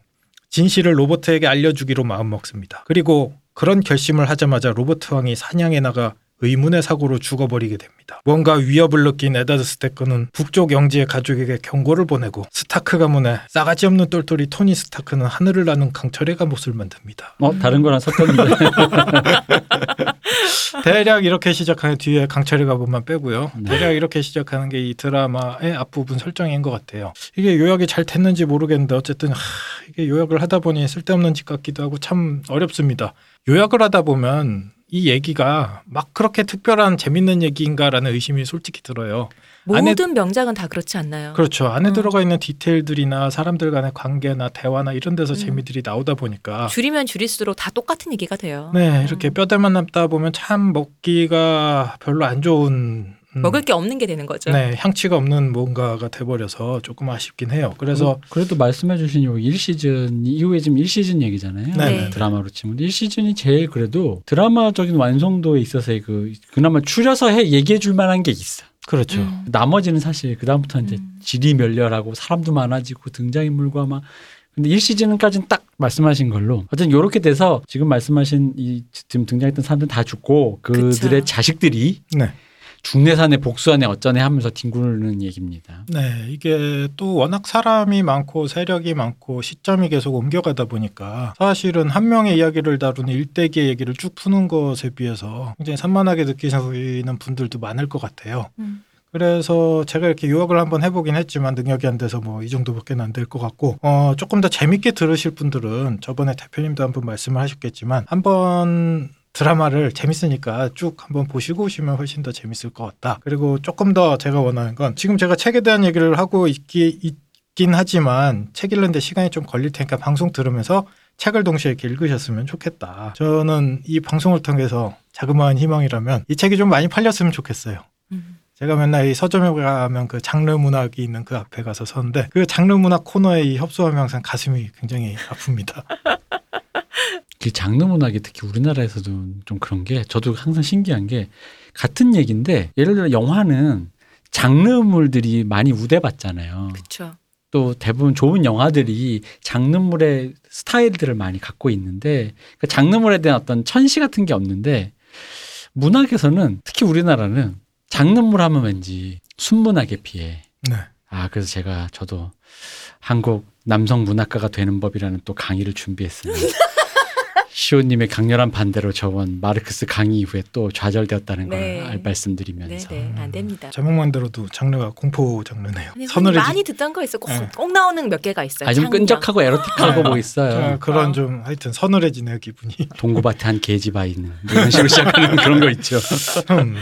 진실을 로버트에게 알려주기로 마음먹습니다. 그리고 그런 결심을 하자마자 로버트 왕이 사냥에 나가 의문의 사고로 죽어버리게 됩니다. 뭔가 위협을 느낀 에다드 스타크는 북쪽 영지의 가족에게 경고를 보내고 스타크 가문의 싸가지 없는 똘똘이 토니 스타크는 하늘을 나는 강철의 갑옷을 만듭니다. 어 다른 거랑 섞었는데. 대략 이렇게 시작하는 뒤에 강철의 가본만 빼고요. 네. 대략 이렇게 시작하는 게 이 드라마의 앞부분 설정인 것 같아요. 이게 요약이 잘 됐는지 모르겠는데 어쨌든 하, 이게 요약을 하다 보니 쓸데없는 짓 같기도 하고 참 어렵습니다. 요약을 하다 보면 이 얘기가 막 그렇게 특별한 재밌는 얘기인가라는 의심이 솔직히 들어요. 안에- 모든 명작은 다 그렇지 않나요? 그렇죠. 안에 어. 들어가 있는 디테일들이나 사람들 간의 관계나 대화나 이런 데서 음. 재미들이 나오다 보니까 줄이면 줄일수록 다 똑같은 얘기가 돼요. 네 이렇게 음. 뼈대만 남다 보면 참 먹기가 별로 안 좋은 음, 먹을 게 없는 게 되는 거죠. 네, 향치가 없는 뭔가가 돼버려서 조금 아쉽긴 해요. 그래서 그래도 말씀해주신 요 1시즌 이후에 지금 1시즌 얘기잖아요. 네. 드라마로 치면 1시즌이 제일 그래도 드라마적인 완성도에 있어서의 그 그나마 추려서 해 얘기해 줄 만한 게 있어. 그렇죠. 음. 나머지는 사실 그 다음부터 이제 음. 질이 멸렬하고 사람도 많아지고 등장인물과 막 근데 1시즌까지는 딱 말씀하신 걸로 어쨌든 요렇게 돼서 지금 말씀하신 이 지금 등장했던 사람들 다 죽고 그들의 그쵸. 자식들이 네. 중내산에 복수하네 어쩌네 하면서 뒹구는 얘기입니다. 네, 이게 또 워낙 사람이 많고 세력이 많고 시점이 계속 옮겨가다 보니까 사실은 한 명의 이야기를 다루는 일대기의 얘기를 쭉 푸는 것에 비해서 굉장히 산만하게 느끼시는 분들도 많을 것 같아요. 음. 그래서 제가 이렇게 요약을 한번 해보긴 했지만 능력이 안 돼서 뭐 이 정도밖에 안될 것 같고 어 조금 더 재밌게 들으실 분들은 저번에 대표님도 한번 말씀을 하셨겠지만 한번 드라마를 재밌으니까 쭉 한번 보시고 오시면 훨씬 더 재밌을 것 같다. 그리고 조금 더 제가 원하는 건 지금 제가 책에 대한 얘기를 하고 있기, 있긴 하지만 책 읽는데 시간이 좀 걸릴 테니까 방송 들으면서 책을 동시에 이렇게 읽으셨으면 좋겠다. 저는 이 방송을 통해서 자그마한 희망이라면 이 책이 좀 많이 팔렸으면 좋겠어요. 음. 제가 맨날 이 서점에 가면 그 장르 문학이 있는 그 앞에 가서 서는데 그 장르 문학 코너에 이 협소하면 항상 가슴이 굉장히 아픕니다. 그 장르 문학이 특히 우리나라에서도 좀 그런 게 저도 항상 신기한 게 같은 얘기인데 예를 들어 영화는 장르물들이 많이 우대받잖아요. 그렇죠. 또 대부분 좋은 영화들이 장르물의 스타일들을 많이 갖고 있는데 그 장르물에 대한 어떤 천시 같은 게 없는데 문학에서는 특히 우리나라는 장르물 하면 왠지 순문학에 비해 네. 아 그래서 제가 저도 한국 남성 문학가가 되는 법이라는 또 강의를 준비했습니다. 시호님의 강렬한 반대로 저번 마르크스 강의 이후에 또 좌절되었다는 네. 걸 말씀드리면서 네 네 안 됩니다. 제목만 들어도 장르가 공포 장르네요. 서늘해지 많이 듣던 거 있어. 꼭, 네. 꼭 나오는 몇 개가 있어요. 아좀 창녕. 끈적하고 에로틱하고 네. 뭐 있어요. 자, 그런 어. 좀 하여튼 서늘해지네요 기분이. 동구밭에 한 계집아 있는 뭐 이런 식으로 시작하는 그런 거 있죠. 음.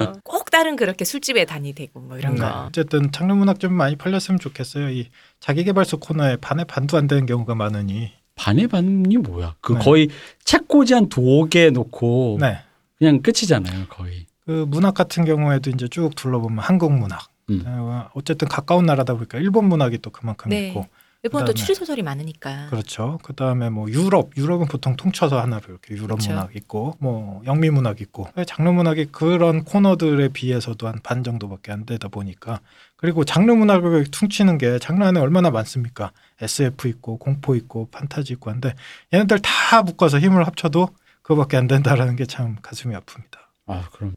어, 꼭 다른 그렇게 술집에 다니되고 뭐 이런 네. 거. 어쨌든 장르 문학 좀 많이 팔렸으면 좋겠어요. 이 자기개발서 코너에 반에 반도 안 되는 경우가 많으니. 반의 반이 뭐야? 그 네. 거의 책꽂이 한 두 개 놓고 네. 그냥 끝이잖아요, 거의. 그 문학 같은 경우에도 이제 쭉 둘러보면 한국 문학. 음. 어, 어쨌든 가까운 나라다 보니까 일본 문학이 또 그만큼 네. 있고. 일본도 그다음에- 추리 소설이 많으니까. 그렇죠. 그 다음에 뭐 유럽, 유럽은 보통 통쳐서 하나로 이렇게 유럽 그렇죠. 문학 있고, 뭐 영미 문학 있고, 장르 문학이 그런 코너들에 비해서도 한 반 정도밖에 안 되다 보니까, 그리고 장르 문학을 퉁치는 게 장르 안에 얼마나 많습니까? SF 있고, 공포 있고, 판타지 있고 한데, 얘네들 다 묶어서 힘을 합쳐도 그거밖에 안 된다라는 게 참 가슴이 아픕니다. 아, 그럼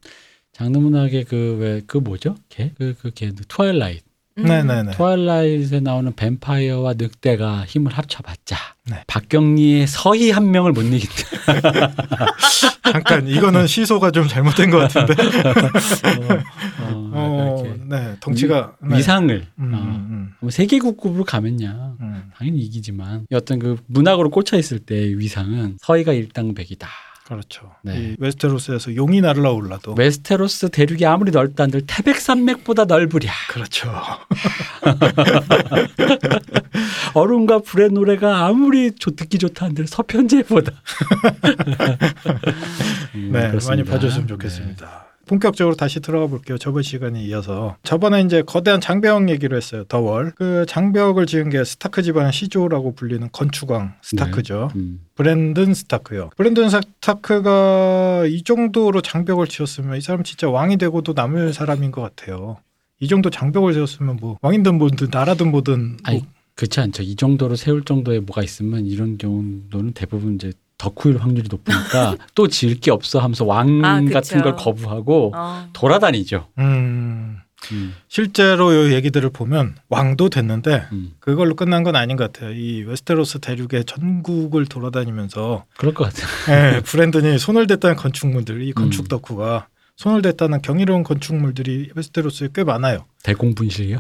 장르 문학의 그 왜그 뭐죠? 걔? 그 그 걔 Twilight. 음. 네네네. Twilight에 나오는 뱀파이어와 늑대가 힘을 합쳐봤자 네. 박경리의 서희 한 명을 못 이긴다. 잠깐 이거는 시소가 좀 잘못된 것 같은데. 어, 어, 이렇게 네, 덩치가 네. 위상을 음, 어, 음, 뭐 세계국급으로 가면야 음, 음. 당연히 이기지만 이 어떤 그 문학으로 꽂혀 있을 때 위상은 서희가 일당백이다. 그렇죠. 네. 이 웨스테로스에서 용이 날라 올라도 웨스테로스 대륙이 아무리 넓다 한들 태백산맥보다 넓으랴. 그렇죠. 얼음과 불의 노래가 아무리 좋, 듣기 좋다 한들 서편제보다. 음, 네, 그렇습니다. 많이 봐줬으면 좋겠습니다. 본격적으로 다시 들어가 볼게요. 저번 시간에 이어서 저번에 이제 거대한 장벽 얘기를 했어요. 더월 그 장벽을 지은 게 스타크 집안 시조라고 불리는 건축왕 스타크죠. 네. 음. 브랜든 스타크요. 브랜든 스타크가 이 정도로 장벽을 지었으면 이 사람 진짜 왕이 되고도 남을 사람인 것 같아요. 이 정도 장벽을 지었으면 뭐 왕이든 뭐든 나라든 뭐든 뭐 아니 그렇지 않죠. 이 정도로 세울 정도의 뭐가 있으면 이런 정도는 대부분 이제 덕후일 확률이 높으니까 또 지을 게 없어 하면서 왕 아. 같은 걸 거부하고 어. 돌아다니죠. 음, 음, 실제로 이 얘기들을 보면 왕도 됐는데 음. 그걸로 끝난 건 아닌 것 같아요. 이 웨스테로스 대륙의 전국을 돌아다니면서 그럴 것 같아요. 예, 브랜든이 손을 댔다는 건축물들, 이 건축 음. 덕후가 손을 댔다는 경이로운 건축물들이 웨스테로스에 꽤 많아요. 대공분실이요.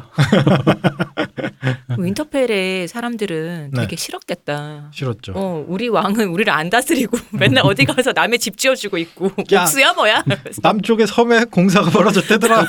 그 윈터펠의 사람들은 네. 되게 싫었겠다. 싫었죠. 어, 우리 왕은 우리를 안 다스리고 맨날 어디 가서 남의 집 지어주고 있고 야. 옥수야 뭐야? 남쪽의 섬에 공사가 벌어졌대더라.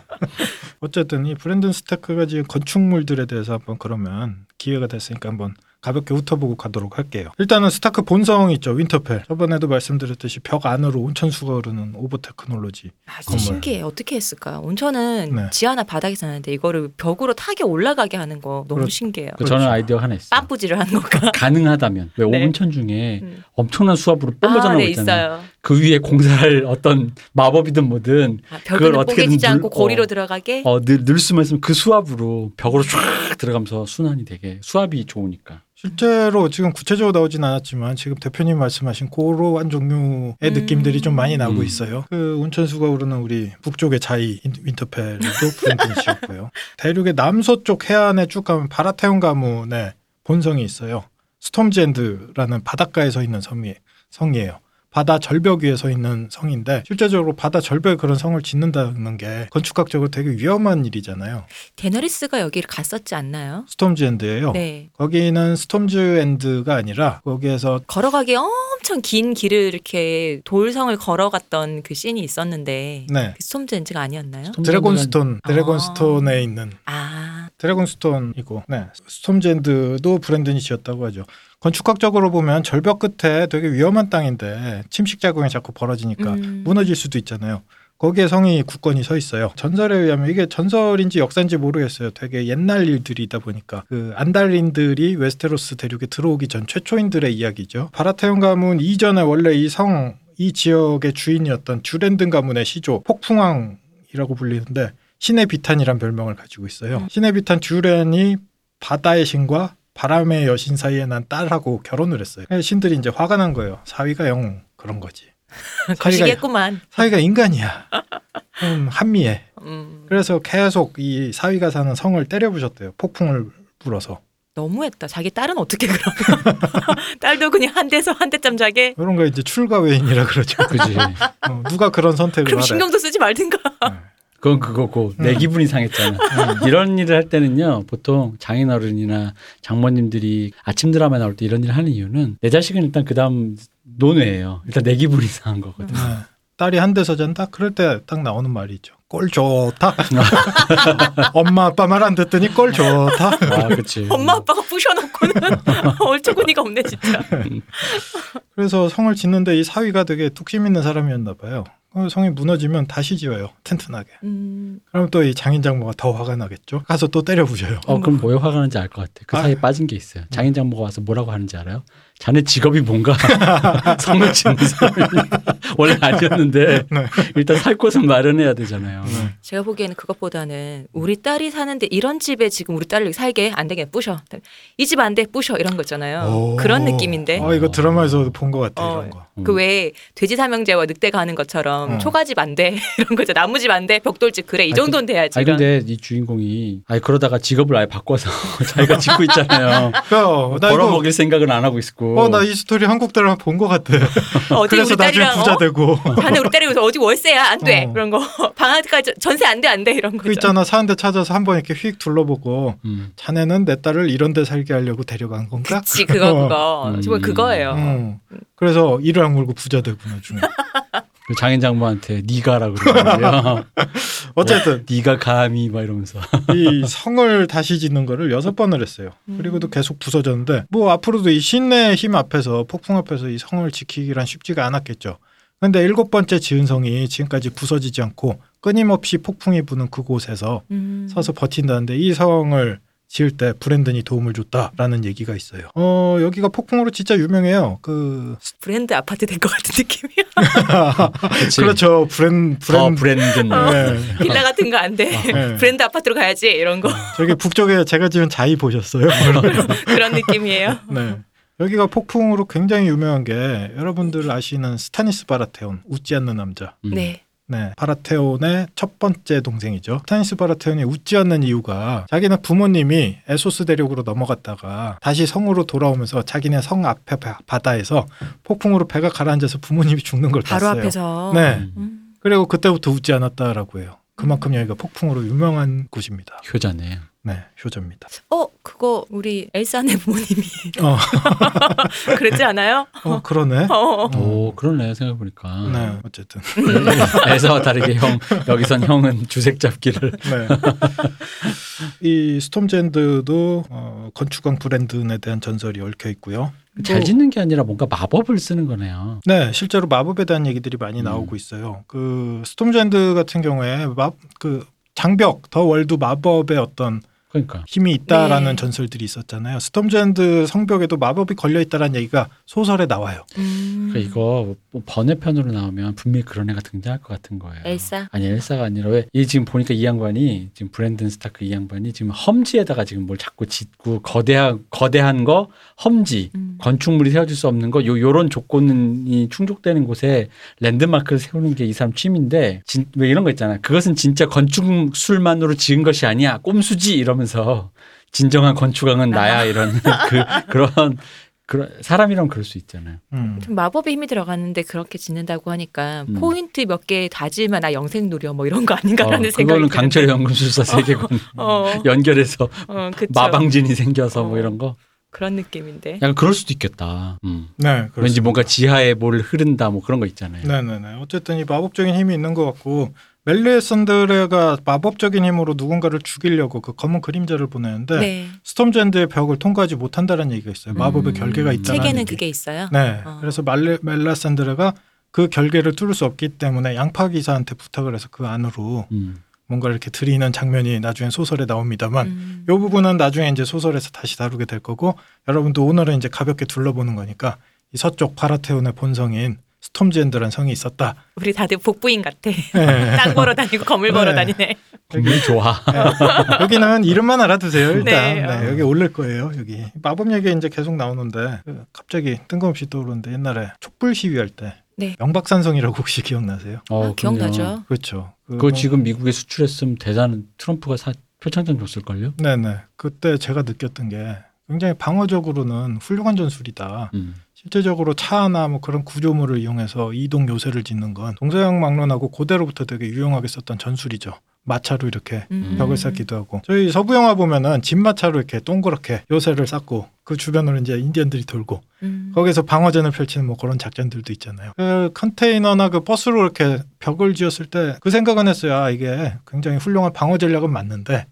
어쨌든 이 브랜든 스타크가 지은 건축물들에 대해서 한번 그러면 기회가 됐으니까 한번 가볍게 훑어보고 가도록 할게요. 일단은 스타크 본성 있죠. 윈터펠. 저번에도 말씀드렸듯이 벽 안으로 온천수가 흐르는 오버 테크놀로지. 아주 건물. 신기해. 어떻게 했을까? 온천은 네. 지하나 바닥에 사는데 이거를 벽으로 타게 올라가게 하는 거 너무 그렇- 신기해요. 그 저는 그렇죠. 아이디어 하나 있어요. 뽐뿌질을 하는 거가. 가능하다면 왜 네. 온천 중에 음. 엄청난 수압으로 아, 뻘려져나오고 네, 있잖아요. 있어요. 그 위에 공사할 어떤 마법이든 뭐든 아, 그걸 어떻게든 눌- 않고 고리로 어. 들어가게. 어, 늘, 늘 수만 있으면 그 수압으로 벽으로 쫙 들어가면서 순환이 되게 수압이 좋으니까. 실제로 지금 구체적으로 나오진 않았지만 지금 대표님 말씀하신 그러한 종류의 음. 느낌들이 좀 많이 나고 음. 있어요. 그 온천수가 흐르는 우리 북쪽의 자이 인- 윈터펠도 브랜든이 지었고요. 대륙의 남서쪽 해안에 쭉 가면 바라테온 가문의 본성이 있어요. 스톰즈엔드라는 바닷가에 서 있는 섬이 성이에요. 바다 절벽 위에 서 있는 성인데 실제적으로 바다 절벽에 그런 성을 짓는다는 게 건축학적으로 되게 위험한 일이잖아요. 데너리스가 여기를 갔었지 않나요? 스톰즈 엔드예요. 네. 거기는 스톰즈 엔드가 아니라 거기에서 걸어가기 엄청 긴 길을 이렇게 돌성을 걸어갔던 그 씬이 있었는데 네 그 스톰즈엔즈가 아니었나요? 드래곤스톤 아. 드래곤스톤에 있는 아, 드래곤스톤이고 네 스톰즈엔드도 브랜든이 지었다고 하죠. 건축학적으로 보면 절벽 끝에 되게 위험한 땅인데 침식 작용이 자꾸 벌어지니까 음. 무너질 수도 있잖아요. 거기에 성이 굳건히 서 있어요. 전설에 의하면 이게 전설인지 역사인지 모르겠어요. 되게 옛날 일들이다 보니까 그 안달린들이 웨스테로스 대륙에 들어오기 전 최초인들의 이야기죠. 바라테온 가문 이전에 원래 이 성이 지역의 주인이었던 듀렌든 가문의 시조 폭풍왕이라고 불리는데 신의 비탄이란 별명을 가지고 있어요. 음. 신의 비탄 듀렌이 바다의 신과 바람의 여신 사이에 난 딸하고 결혼을 했어요. 그래서 신들이 이제 화가 난 거예요. 사위가 영 그런 거지. 거시기했구만. 사위가 인간이야. 음, 한미해. 음, 그래서 계속 이 사위가 사는 성을 때려부셨대요. 폭풍을 불어서. 너무했다. 자기 딸은 어떻게 그러면? 딸도 그냥 한 대서 한 대쯤 자게. 그런 거 이제 출가 외인이라 그러죠. 그지. 어, 누가 그런 선택을 그럼 하래. 신경도 쓰지 말든가. 네. 그건 그거고 내 음. 기분이 상했잖아. 이런 일을 할 때는요 보통 장인어른이나 장모님들이 아침 드라마 나올 때 이런 일을 하는 이유는 내 자식은 일단 그 다음 논외예요. 일단 내 기분이 상한 거거든. 네. 딸이 한 대서 잔다? 그럴 때 딱 나오는 말이 있죠. 꼴 좋다. 엄마 아빠 말 안 듣더니 꼴 좋다. 아, 그렇지. 엄마 아빠가 부셔놓고는 얼추구니가 없네 진짜. 그래서 성을 짓는데 이 사위가 되게 뚝심 있는 사람이었나 봐요. 어, 성이 무너지면 다시 지어요. 튼튼하게. 음, 그럼 또 이 장인 장모가 더 화가 나겠죠. 가서 또 때려 부셔요. 어 그럼 뭐에 화가 나는지 알 것 같아. 그 아. 사이에 빠진 게 있어요. 장인 장모가 와서 뭐라고 하는지 알아요? 자네 직업이 뭔가 성을 짓는 사람이 원래 아니었는데 네. 일단 살 곳은 마련해야 되잖아요. 네. 제가 보기에는 그것보다는 우리 딸이 사는데 이런 집에 지금 우리 딸을 살게 안 되게 부셔. 이 집 안 돼 부셔 이런 거 있잖아요. 오. 그런 느낌인데. 어, 이거 드라마에서 본 것 같아 어. 이런 거. 음. 그왜 돼지 삼형제와 늑대가 하는 것처럼 어. 초가집 안 돼 이런 거죠 나무집 안 돼 벽돌집 그래 이 정도는 돼야지 아니 이런. 근데 이 주인공이 아니 그러다가 직업을 아예 바꿔서 자기가 짓고 있잖아요. 야, 나 이거 벌어 먹일 생각은 안 하고 있고. 어, 나 이 스토리 한국 드라마 본 것 같아. 어디 그래서 우리 나중에 부자 어? 되고. 자네 우리 딸이 어디 월세야 안 돼 어. 그런 거 방학까지 전세 안 돼 안 돼 이런 그 거죠. 있잖아 사는 데 찾아서 한 번 이렇게 휙 둘러보고 음. 자네는 내 딸을 이런 데 살게 하려고 데려간 건가? 그치 그거 어. 그거 음. 그거예요. 음. 그래서 이를 악물고 부자 되고 나중에. 그 장인 장모한테 네가라 그러거든요. 어쨌든 네가 감히 막 이러면서. 이 성을 다시 짓는 거를 여섯 번을 했어요. 음. 그리고도 계속 부서졌는데 뭐 앞으로도 이 신의 힘 앞에서 폭풍 앞에서 이 성을 지키기란 쉽지가 않았겠죠. 근데 일곱 번째 지은 성이 지금까지 부서지지 않고 끊임없이 폭풍이 부는 그곳에서 음. 서서 버틴다는데 이 성을 지을 때 브랜든이 도움을 줬다라는 얘기가 있어요. 어 여기가 폭풍으로 진짜 유명해요. 그 브랜드 아파트 된 것 같은 느낌이야. 그렇죠 브랜 더 브랜 브랜드. 네. 빌라 같은 거 안 돼. 네. 브랜드 아파트로 가야지 이런 거 저기 북쪽에 제가 지은 자이 보셨어요? 그런 느낌이에요. 네. 여기가 폭풍으로 굉장히 유명한 게 여러분들 아시는 스타니스 바라테온 웃지 않는 남자. 음. 네. 네, 바라테온의 첫 번째 동생이죠. 스타니스 바라테온이 웃지 않는 이유가 자기네 부모님이 에소스 대륙으로 넘어갔다가 다시 성으로 돌아오면서 자기네 성 앞에 바- 바다에서 폭풍으로 배가 가라앉아서 부모님이 죽는 걸 바로 봤어요. 앞에서. 네. 음. 그리고 그때부터 웃지 않았다라고 해요. 그만큼 여기가 폭풍으로 유명한 곳입니다. 효자네. 네, 효자입니다. 어 그거 우리 엘사네 부모님이 어, 그랬지 않아요? 어 그러네. 어. 오 그러네 생각해 보니까. 네, 어쨌든. 에서와 다르게 형 여기선 형은 주색 잡기를. 네. 이 스톰젠드도 어, 건축왕 브랜든에 대한 전설이 얽혀 있고요. 잘 짓는 게 아니라 뭔가 마법을 쓰는 거네요. 네, 실제로 마법에 대한 얘기들이 많이 음. 나오고 있어요. 그 스톰즈엔드 같은 경우에 마 그 장벽 더 월도 마법의 어떤 그러니까 힘이 있다라는 네. 전설들이 있었잖아요. 스톰즈엔드 성벽에도 마법이 걸려 있다라는 얘기가 소설에 나와요. 음. 그러니까 이거 뭐 번외편으로 나오면 분명히 그런 애가 등장할 것 같은 거예요. 엘사. 아니 엘사가 아니라 왜 이 지금 보니까 이 양반이 지금 브랜든 스타크 이 양반이 지금 험지에다가 지금 뭘 자꾸 짓고 거대한 거대한 거 험지 음. 건축물이 세워질 수 없는 거 요 요런 조건이 충족되는 곳에 랜드마크를 세우는 게 이 사람 취미인데 진, 왜 이런 거 있잖아. 그것은 진짜 건축술만으로 지은 것이 아니야. 꼼수지 이 러면서 진정한 건축왕은 나야 아. 이런 그 그런 그런 사람이라면 그럴 수 있잖아요. 음. 좀 마법의 힘이 들어가는데 그렇게 짓는다고 하니까 음. 포인트 몇 개 다지면 나 영생 누려 뭐 이런 거 아닌가라는 어, 생각이 그거는. 강철의 연금술사 세계관 어, 연결해서 어. 마방진이 생겨서 뭐 어. 이런 거 그런 느낌인데. 약간 그럴 수도 있겠다. 음. 네, 왠지 그렇습니다. 뭔가 지하에 뭘 흐른다 뭐 그런 거 있잖아요. 네네네. 어쨌든 이 마법적인 힘이 있는 것 같고 멜리산드레가 마법적인 힘으로 누군가를 죽이려고 그 검은 그림자를 보내는데 네. 스톰즈엔드의 벽을 통과하지 못한다는 얘기가 있어요. 마법의 음, 결계가 있다는 책에는 얘기. 그게 있어요. 네. 어. 그래서 말레, 멜리산드레가 그 결계를 뚫을 수 없기 때문에 양파 기사한테 부탁을 해서 그 안으로 음. 뭔가 이렇게 들이는 장면이 나중에 소설에 나옵니다만 음. 이 부분은 나중에 이제 소설에서 다시 다루게 될 거고 여러분도 오늘은 이제 가볍게 둘러보는 거니까 이 서쪽 바라테온의 본성인 스톰즈엔드라는 성이 있었다. 우리 다들 복부인 같아. 네. 땅 걸어 다니고 건물 네. 걸어 다니네. 분명히 좋아. 네. 여기는 이름만 알아두세요. 일단 네, 네, 어. 여기 올릴 거예요. 여기 마법 얘기 이제 계속 나오는데 그 갑자기 뜬금없이 떠오르는데 옛날에 촛불 시위할 때 네. 명박산성이라고 혹시 기억나세요? 어, 아, 기억나죠. 그렇죠. 그 그거 지금 미국에 수출했으면 대단 트럼프가 사, 표창장 줬을걸요? 네네. 그때 제가 느꼈던 게 굉장히 방어적으로는 훌륭한 전술이다. 음. 실제적으로 차나 뭐 그런 구조물을 이용해서 이동 요새를 짓는 건 동서양 막론하고 고대로부터 되게 유용하게 썼던 전술이죠. 마차로 이렇게 음. 벽을 쌓기도 하고 저희 서부 영화 보면은 진마차로 이렇게 동그랗게 요새를 쌓고 그 주변으로 이제 인디언들이 돌고 음. 거기서 방어전을 펼치는 뭐 그런 작전들도 있잖아요. 그 컨테이너나 그 버스로 이렇게 벽을 지었을 때 그 생각은 했어요. 아 이게 굉장히 훌륭한 방어 전략은 맞는데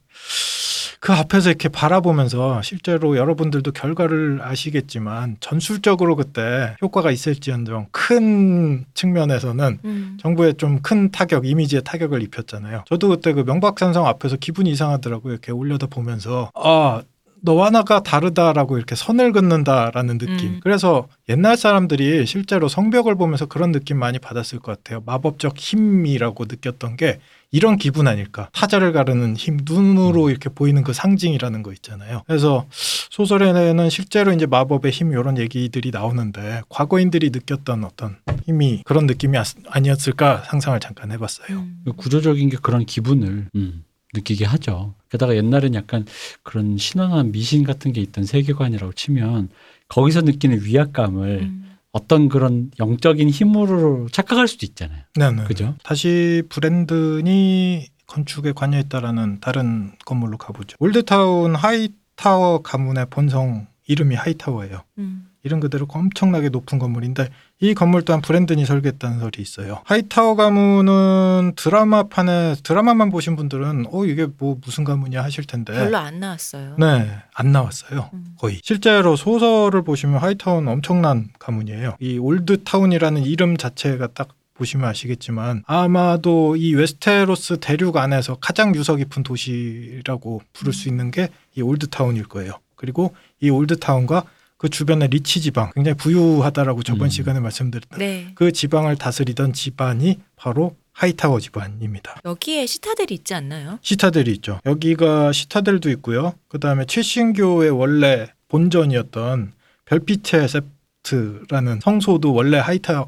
그 앞에서 이렇게 바라보면서 실제로 여러분들도 결과를 아시겠지만 전술적으로 그때 효과가 있을지언정 큰 측면에서는 음. 정부에 좀 큰 타격, 이미지에 타격을 입혔잖아요. 저도 그때 그 명박산성 앞에서 기분이 이상하더라고요. 이렇게 올려다 보면서 아 너와 나가 다르다라고 이렇게 선을 긋는다라는 느낌. 음. 그래서 옛날 사람들이 실제로 성벽을 보면서 그런 느낌 많이 받았을 것 같아요. 마법적 힘이라고 느꼈던 게 이런 기분 아닐까. 타자를 가르는 힘, 눈으로 이렇게 보이는 그 상징이라는 거 있잖아요. 그래서 소설에는 실제로 이제 마법의 힘 이런 얘기들이 나오는데 과거인들이 느꼈던 어떤 힘이 그런 느낌이 아- 아니었을까 상상을 잠깐 해봤어요. 음. 그 구조적인 게 그런 기분을 음, 느끼게 하죠. 게다가 옛날엔 약간 그런 신화나 미신 같은 게 있던 세계관이라고 치면 거기서 느끼는 위압감을 음. 어떤 그런 영적인 힘으로 착각할 수도 있잖아요. 네 네. 그죠? 다시 브랜든이 건축에 관여했다라는 다른 건물로 가보죠. 올드타운 하이타워 가문의 본성 이름이 하이타워예요. 음. 이름 그대로 엄청나게 높은 건물인데 이 건물 또한 브랜든이 설계했다는 설이 있어요. 하이타워 가문은 드라마판에 드라마만 보신 분들은 어 이게 뭐 무슨 가문이야 하실 텐데 별로 안 나왔어요. 네, 안 나왔어요. 음. 거의. 실제로 소설을 보시면 하이타워 엄청난 가문이에요. 이 올드 타운이라는 이름 자체가 딱 보시면 아시겠지만 아마도 이 웨스테로스 대륙 안에서 가장 유서 깊은 도시라고 부를 수 있는 게 이 올드타운일 거예요. 그리고 이 올드타운과 그 주변의 리치 지방 굉장히 부유하다라고 저번 음. 시간에 말씀드렸던 네. 그 지방을 다스리던 집안이 바로 하이타워 집안입니다. 여기에 시타델이 있지 않나요? 시타델이 있죠. 여기가 시타델도 있고요. 그 다음에 칠신교의 원래 본전이었던 별빛의 세프트라는 성소도 원래 하이타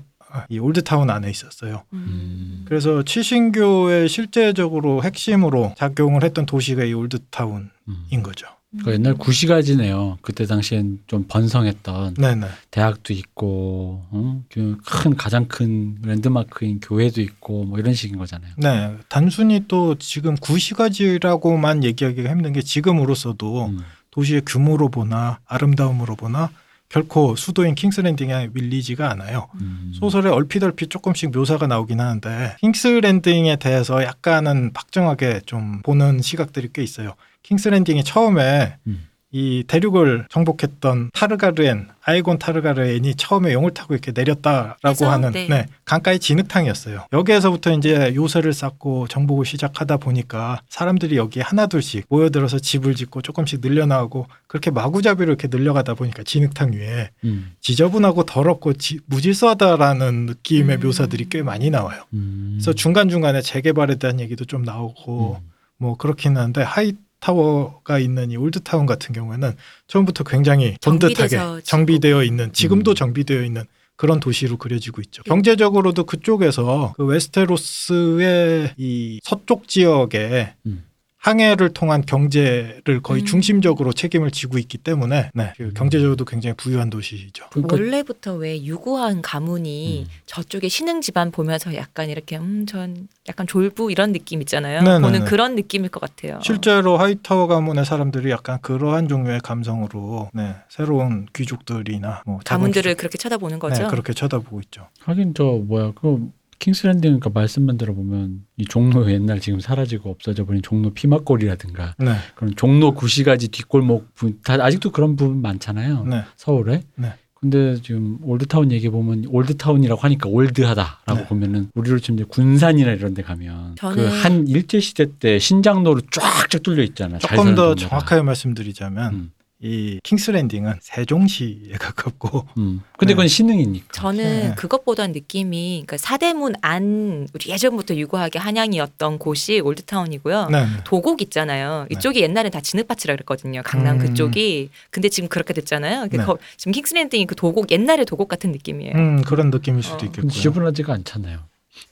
이 올드타운 안에 있었어요. 음. 그래서 칠신교의 실제적으로 핵심으로 작용을 했던 도시가 이 올드타운인 음. 거죠. 그 옛날 구시가지네요. 그때 당시엔 좀 번성했던 네네. 대학도 있고, 어? 그큰 가장 큰 랜드마크인 교회도 있고, 뭐 이런 식인 거잖아요. 네. 단순히 또 지금 구시가지라고만 얘기하기가 힘든 게 지금으로서도 음. 도시의 규모로 보나 아름다움으로 보나 결코 수도인 킹스랜딩에 밀리지가 않아요. 음. 소설에 얼핏얼핏 조금씩 묘사가 나오긴 하는데 킹스랜딩에 대해서 약간은 박정하게 좀 보는 시각들이 꽤 있어요. 킹스랜딩이 처음에 음. 이 대륙을 정복했던 타르가르엔 아이곤 타르가르엔이 처음에 용을 타고 이렇게 내렸다라고 하는 네. 네, 강가의 진흙탕이었어요. 여기에서부터 이제 요새를 쌓고 정복을 시작하다 보니까 사람들이 여기 하나둘씩 모여들어서 집을 짓고 조금씩 늘려나가고 그렇게 마구잡이로 이렇게 늘려가다 보니까 진흙탕 위에 음. 지저분하고 더럽고 지- 무질서하다라는 느낌의 음. 묘사들이 꽤 많이 나와요. 음. 그래서 중간 중간에 재개발에 대한 얘기도 좀 나오고 음. 뭐 그렇긴 한데 하이 타워가 있는 이 올드타운 같은 경우에는 처음부터 굉장히 번듯하게 정비되어 있는 지금도 음. 정비되어 있는 그런 도시로 그려지고 있죠. 경제적으로도 그쪽에서 그 웨스테로스의 이 서쪽 지역에 음. 항해를 통한 경제를 거의 음. 중심적으로 책임을 지고 있기 때문에 네, 그 경제적으로도 굉장히 부유한 도시죠. 그러니까 원래부터 왜 유구한 가문이 음. 저쪽에 신흥 집안 보면서 약간 이렇게 음 전 약간 졸부 이런 느낌 있잖아요. 네네네. 보는 그런 느낌일 것 같아요. 실제로 하이타워 가문의 사람들이 약간 그러한 종류의 감성으로 네, 새로운 귀족들이나 뭐 가문들을 귀족- 그렇게 쳐다보는 거죠. 네, 그렇게 쳐다보고 있죠. 하긴 저 뭐야 그 킹스랜딩 그러니까 말씀만 들어보면 이 종로 옛날 지금 사라지고 없어져 버린 종로 피맛골이라든가 네, 그런 종로 구시가지 뒷골목 부- 다 아직도 그런 부분 많잖아요 네, 서울에. 네. 근데 지금 올드타운 얘기 보면 올드타운이라고 하니까 old하다라고 네. 보면은 우리로 치면 이제 군산이나 이런 데 가면 그 한 일제 시대 때 신작로로 쫙쫙 뚫려 있잖아. 잘 조금 더. 정확하게 말씀드리자면 음. 이 킹스랜딩은 세종시에 가깝고 음. 근데 그건 네. 신흥이니까. 저는 네. 그것보다는 느낌이 그러니까 사대문 안 우리 예전부터 유구하게 한양이었던 곳이 올드타운이고요. 네, 네. 도곡 있잖아요. 네. 이쪽이 옛날엔 다 진흙밭이라 그랬거든요. 강남 음. 그쪽이. 근데 지금 그렇게 됐잖아요. 그 네. 거- 지금 킹스랜딩이 그 도곡 옛날의 도곡 같은 느낌이에요. 음, 그런 느낌일 수도 어. 있겠고요. 지저분하지가 않잖아요.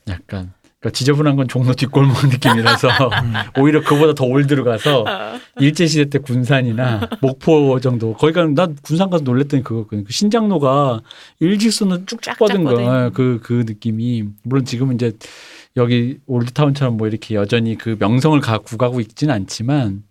약간 그러니까 지저분한 건 종로 뒷골목 느낌이라서 음. 오히려 그보다 더 old로 가서 아. 일제 시대 때 군산이나 목포 정도 거기 가면 난 군산 가서 놀랬더니 그거거든요. 그 신작로가 일직선으로 쭉쭉 뻗은 뻗어요. 거야. 그, 그 느낌이 물론 지금은 이제 여기 올드타운처럼 뭐 이렇게 여전히 그 명성을 갖고 가고 있지는 않지만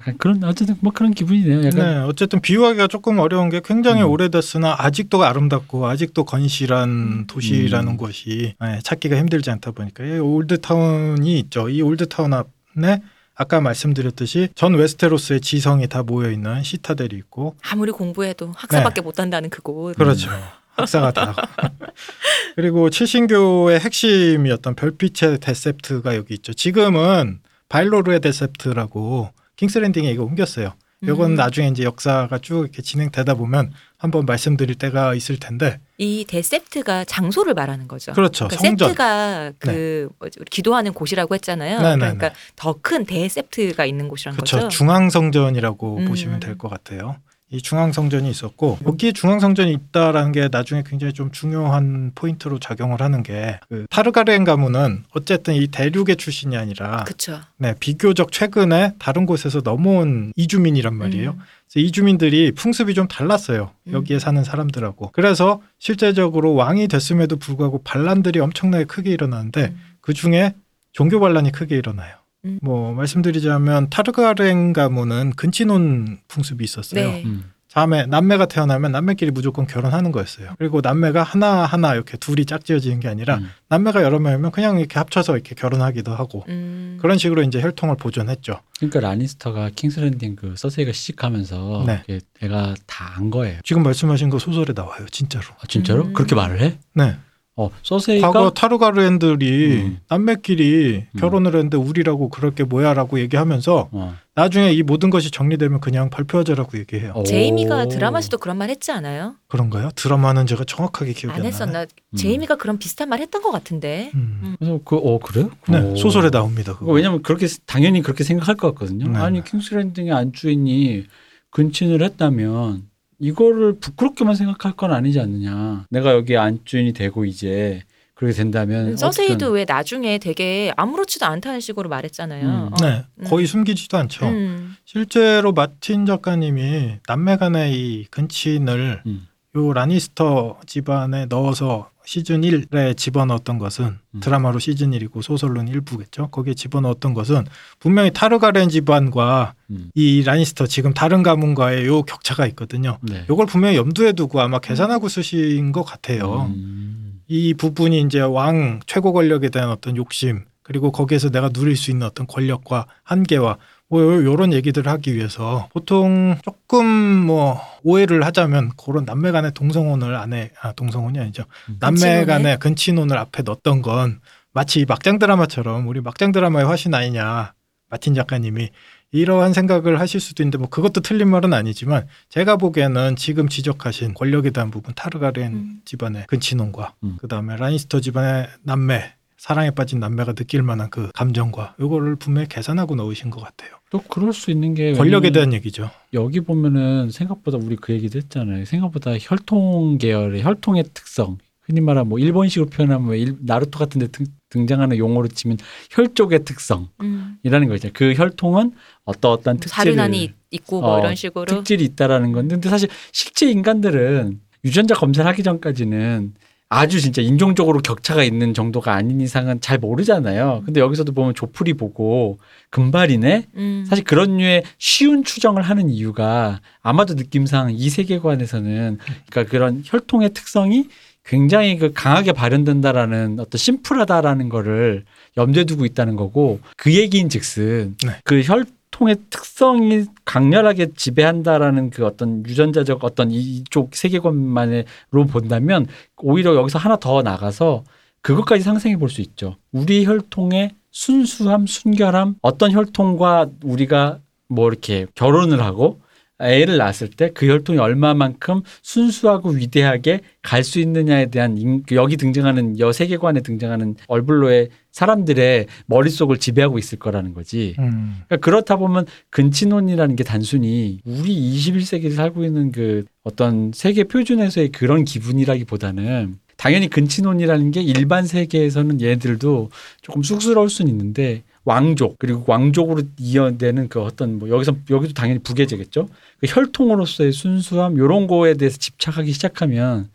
약간 그런 어쨌든 뭐 그런 기분이네요. 약간 네, 어쨌든 비유하기가 조금 어려운 게 굉장히 음. 오래됐으나 아직도 아름답고 아직도 건실한 도시라는 음. 것이 네, 찾기가 힘들지 않다 보니까 이 올드타운이 있죠. 이 올드타운 앞에 아까 말씀드렸듯이 전 웨스테로스의 지성이 다 모여 있는 시타델이 있고 아무리 공부해도 학사밖에 못 한다는 그곳. 그렇죠. 학사가 다. 그리고 칠신교의 핵심이었던 별빛의 대셉트가 여기 있죠. 지금은 바엘로르의 대셉트라고 킹스랜딩에 이거 옮겼어요. 이건 음. 나중에 이제 역사가 쭉 이렇게 진행되다 보면 한번 말씀드릴 때가 있을 텐데 이 대셉트가 장소를 말하는 거죠. 그렇죠. 그러니까 성전. 셉트가 그 우리 기도하는 곳이라고 했잖아요. 네, 네, 그러니까 더큰 대셉트가 있는 곳이란 그렇죠. 거죠. 중앙 성전이라고 음. 보시면 될 것 같아요. 이 중앙성전이 있었고 여기에 중앙성전이 있다라는 게 나중에 굉장히 좀 중요한 포인트로 작용을 하는 게 그 타르가렌 가문은 어쨌든 이 대륙의 출신이 아니라 그렇죠. 네, 비교적 최근에 다른 곳에서 넘어온 이주민이란 말이에요. 음. 그래서 이주민들이 풍습이 좀 달랐어요. 음. 여기에 사는 사람들하고. 그래서 실제적으로 왕이 됐음에도 불구하고 반란들이 엄청나게 크게 일어나는데 음. 그 중에 종교 반란이 크게 일어나요. 음. 뭐 말씀드리자면 타르가렌 가문은 근친혼 풍습이 있었어요. 네. 음. 자매 남매가 태어나면 남매끼리 무조건 결혼하는 거였어요. 그리고 남매가 하나 하나 이렇게 둘이 짝지어지는 게 아니라 음. 남매가 여러 명이면 그냥 이렇게 합쳐서 이렇게 결혼하기도 하고 음. 그런 식으로 이제 혈통을 보존했죠. 그러니까 라니스터가 킹스랜딩 그 서세이가 시집하면서 네. 애가 다 안 거예요. 지금 말씀하신 거 소설에 나와요, 진짜로. 아, 진짜로? 음. 그렇게 말을 해? 네. 어, 서세이가 과거 타르가르엔들이 음. 남매끼리 음. 결혼을 했는데 우리라고 그럴 게 뭐야라고 얘기하면서 어. 나중에 이 모든 것이 정리되면 그냥 발표하자라고 얘기해요. 오. 제이미가 드라마에서도 그런 말 했지 않아요? 그런가요? 드라마는 제가 정확하게 기억이 안, 안 했었나? 나네. 음. 제이미가 그런 비슷한 말 했던 것 같은데. 음. 그래서 그, 어, 그래요? 네, 오. 소설에 나옵니다. 그거. 그거 왜냐면 그렇게 당연히 그렇게 생각할 것 같거든요. 네, 아니 네. 킹스랜딩의 안주인이 근친을 했다면 이거를 부끄럽게만 생각할 건 아니지 않느냐. 내가 여기 안주인이 되고 이제 그렇게 된다면 서세이도 어쨌든 왜 나중에 되게 아무렇지도 않다는 식으로 말했잖아요. 음. 어. 네, 거의 숨기지도 않죠. 음. 실제로 마틴 작가님이 남매 간의 이 근친을 음. 요 라니스터 집안에 넣어서 시즌 1에 집어넣었던 것은 음. 드라마로 시즌 1이고 소설로는 일부겠죠. 거기에 집어넣었던 것은 분명히 타르가렌 집안과 음. 이 라니스터 지금 다른 가문과의 요 격차가 있거든요. 네. 요걸 분명히 염두에 두고 아마 계산하고 쓰신 것 같아요. 음. 이 부분이 이제 왕 최고 권력에 대한 어떤 욕심 그리고 거기에서 내가 누릴 수 있는 어떤 권력과 한계와 뭐 요- 요런 얘기들을 하기 위해서 보통 조금 뭐 오해를 하자면 그런 남매 간의 동성혼을 안에 아 동성혼이 아니죠 음. 남매? 간의 근친혼을 앞에 넣었던 건 마치 막장 드라마처럼 우리 막장 드라마의 화신 아니냐 마틴 작가님이 이러한 생각을 하실 수도 있는데 뭐 그것도 틀린 말은 아니지만 제가 보기에는 지금 지적하신 권력에 대한 부분 타르가렌 음. 집안의 근친혼과 음. 그다음에 라니스터 집안의 남매 사랑에 빠진 남매가 느낄 만한 그 감정과 이거를 분명히 계산하고 넣으신 것 같아요. 또 그럴 수 있는 게 권력에 대한 얘기죠. 여기 보면은 생각보다 우리 그 얘기도 했잖아요. 생각보다 혈통 계열의 혈통의 특성. 흔히 말하는 뭐 일본식으로 표현하면 왜 일- 나루토 같은 데 등, 등장하는 용어로 치면 혈족의 특성이라는 음. 거죠. 그 혈통은 어떤 어떤 특질을 사륜안이 있고 뭐 어, 이런 식으로 특질이 있다라는 건데 근데 사실 실제 인간들은 유전자 검사를 하기 전까지는 아주 진짜 인종적으로 격차가 있는 정도가 아닌 이상은 잘 모르잖아요. 근데 여기서도 보면 조풀이 보고 금발이네. 음. 사실 그런 류의 쉬운 추정을 하는 이유가 아마도 느낌상 이 세계관에서는 그러니까 그런 혈통의 특성이 굉장히 그 강하게 발현된다라는 어떤 심플하다라는 거를 염두에 두고 있다는 거고 그 얘기인 즉슨 네. 그 혈 통의 특성이 강렬하게 지배한다라는 그 어떤 유전자적 어떤 이쪽 세계관만으로 본다면 오히려 여기서 하나 더 나가서 그것까지 상상해 볼 수 있죠. 우리 혈통의 순수함, 순결함, 어떤 혈통과 우리가 뭐 이렇게 결혼을 하고 애를 낳았을 때 그 혈통이 얼마만큼 순수하고 위대하게 갈 수 있느냐에 대한 여기 등장하는 여 세계관에 등장하는 얼블로의 사람들의 머릿속을 지배하고 있을 거라는 거지. 음. 그러니까 그렇다 보면 근친혼이라는 게 단순히 우리 21세기에 살고 있는 그 어떤 세계 표준에서의 그런 기분이라기보다는 당연히 근친혼이라는 게 일반 세계에서는 얘들도 조금 쑥스러울 수는 있는데 왕족 그리고 왕족으로 이어되는 그 어떤 뭐 여기서 여기도 당연히 부계제겠죠. 그 혈통으로서의 순수함 요런 거에 대해서 집착하기 시작하면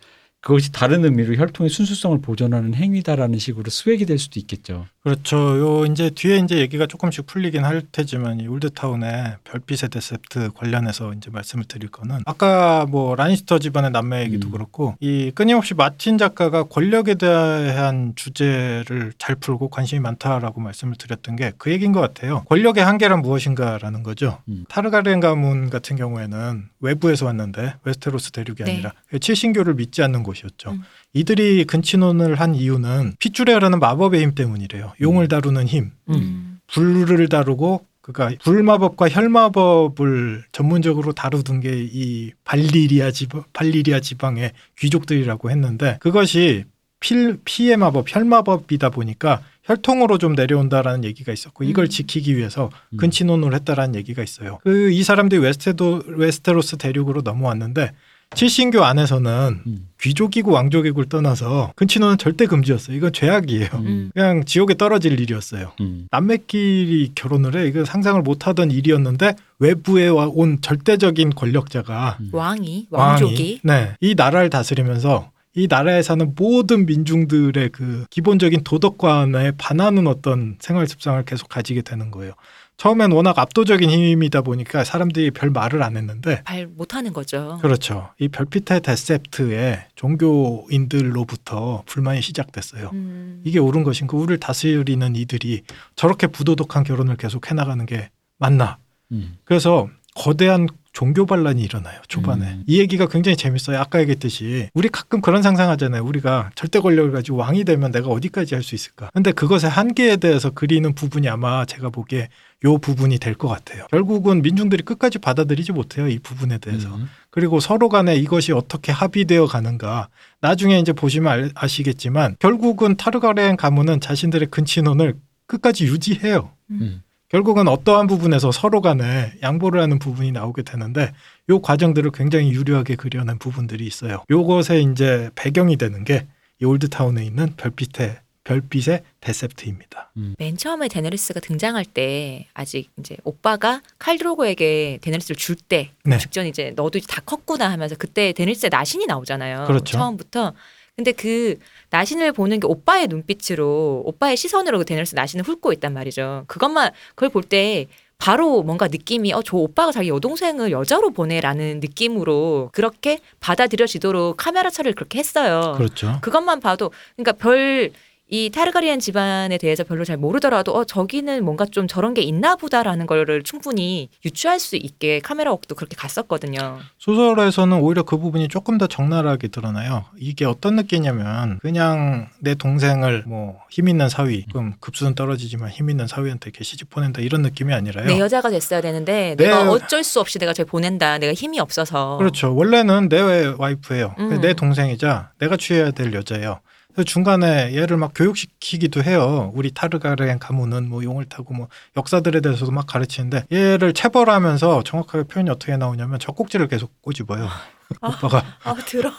그것이 다른 의미로 혈통의 순수성을 보존하는 행위다라는 식으로 해석이 될 수도 있겠죠. 그렇죠. 요 이제 뒤에 이제 얘기가 조금씩 풀리긴 할 테지만 이 올드타운의 별빛의 대셉트 관련해서 이제 말씀을 드릴 거는 아까 뭐 라니스터 집안의 남매 얘기도 음. 그렇고 이 끊임없이 마틴 작가가 권력에 대한 주제를 잘 풀고 관심이 많다라고 말씀을 드렸던 게 그 얘기인 것 같아요. 권력의 한계란 무엇인가라는 거죠. 음. 타르가렌 가문 같은 경우에는 외부에서 왔는데 웨스테로스 대륙이 네. 아니라 칠신교를 믿지 않는 곳이었죠. 음. 이들이 근친혼을 한 이유는 핏줄이라는 마법의 힘 때문이래요. 용을 다루는 힘, 음. 불을 다루고 그러니까 불마법과 혈마법을 전문적으로 다루던 게 이 발리리아 지방 발리리아 지방의 귀족들이라고 했는데 그것이 필, 피의 마법, 혈마법이다 보니까 혈통으로 좀 내려온다라는 얘기가 있었고 이걸 음. 지키기 위해서 음. 근친혼을 했다라는 얘기가 있어요. 그 이 사람들이 웨스테도 웨스테로스 대륙으로 넘어왔는데 칠신교 안에서는 음. 귀족이고 왕족이고를 떠나서 근친혼은 절대 금지였어요. 이건 죄악이에요. 음. 그냥 지옥에 떨어질 일이었어요. 음. 남매끼리 결혼을 해. 이거 상상을 못하던 일이었는데 외부에 와- 온 절대적인 권력자가 음. 왕이 왕이, 왕족이 네, 이 나라를 다스리면서 이 나라에 사는 모든 민중들의 그 기본적인 도덕관에 반하는 어떤 생활 습성을 계속 가지게 되는 거예요. 처음엔 워낙 압도적인 힘이다 보니까 사람들이 별 말을 안 했는데 발 못하는 거죠. 그렇죠. 이 별빛의 데셉트에 종교인들로부터 불만이 시작됐어요. 음. 이게 옳은 것인가? 우리를 다스리는 이들이 저렇게 부도덕한 결혼을 계속 해나가는 게 맞나? 음. 그래서 거대한 종교 반란이 일어나요 초반에. 음. 이 얘기가 굉장히 재밌어요. 아까 얘기했듯이 우리 가끔 그런 상상하잖아요. 우리가 절대 권력을 가지고 왕이 되면 내가 어디까지 할 수 있을까? 근데 그것의 한계에 대해서 그리는 부분이 아마 제가 보기에 요 부분이 될 것 같아요. 결국은 민중들이 끝까지 받아들이지 못해요 이 부분에 대해서. 음. 그리고 서로 간에 이것이 어떻게 합의되어 가는가. 나중에 이제 보시면 알- 아시겠지만 결국은 타르가렌 가문은 자신들의 근친혼을 끝까지 유지해요. 음. 결국은 어떠한 부분에서 서로 간에 양보를 하는 부분이 나오게 되는데 요 과정들을 굉장히 유려하게 그려낸 부분들이 있어요. 요것에 이제 배경이 되는 게 이 올드타운에 있는 별빛의 별빛의 대셉트입니다. 맨 처음에 데네리스가 등장할 때 아직 이제 오빠가 칼드로고에게 데네리스를 줄때 네. 직전 이제 너도 이제 다 컸구나 하면서 그때 데네리스의 나신이 나오잖아요. 그렇죠. 처음부터. 근데 그 나신을 보는 게 오빠의 눈빛으로 오빠의 시선으로 그 데네리스 나신을 훑고 있단 말이죠. 그것만 그걸 볼 때 바로 뭔가 느낌이 어 저 오빠가 자기 여동생을 여자로 보네라는 느낌으로 그렇게 받아들여지도록 카메라 처리를 그렇게 했어요. 그렇죠. 그것만 봐도 그러니까 별 이 타르가리안 집안에 대해서 별로 잘 모르더라도 어 저기는 뭔가 좀 저런 게 있나 보다라는 거를 충분히 유추할 수 있게 카메라 웍도 그렇게 갔었거든요. 소설에서는 오히려 그 부분이 조금 더 적나라하게 드러나요. 이게 어떤 느낌이냐면 그냥 내 동생을 뭐 힘 있는 사위, 그럼 급수는 떨어지지만 힘 있는 사위한테 이렇게 시집 보낸다 이런 느낌이 아니라요. 내 여자가 됐어야 되는데 네. 내가 어쩔 수 없이 내가 저 보낸다. 내가 힘이 없어서. 그렇죠. 원래는 내 와이프예요. 음. 내 동생이자 내가 취해야 될 여자예요. 그래서 중간에 얘를 막 교육시키기도 해요. 우리 타르가렌 가문은 뭐 용을 타고 뭐 역사들에 대해서도 막 가르치는데 얘를 체벌하면서 정확하게 표현이 어떻게 나오냐면 젖꼭지를 계속 꼬집어요. 오빠가 아 들어.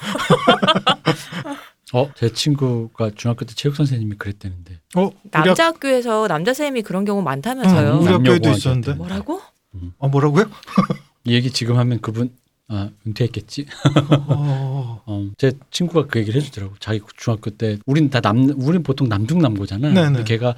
어, 제 친구가 중학교 때 체육 선생님이 그랬다는데. 어, 우리 학, 남자 학교에서 남자 쌤이 그런 경우 많다면서요. 응, 우리 남녀 학교에도. 있었는데. 뭐라고? 어 뭐라고요? 이 얘기 지금 하면 그분 아 은퇴했겠지. 어, 어, 제 친구가 그 얘기를 해주더라고. 자기 중학교 때 우린 다 남, 우린 보통 남중남고잖아. 네네. 근데 걔가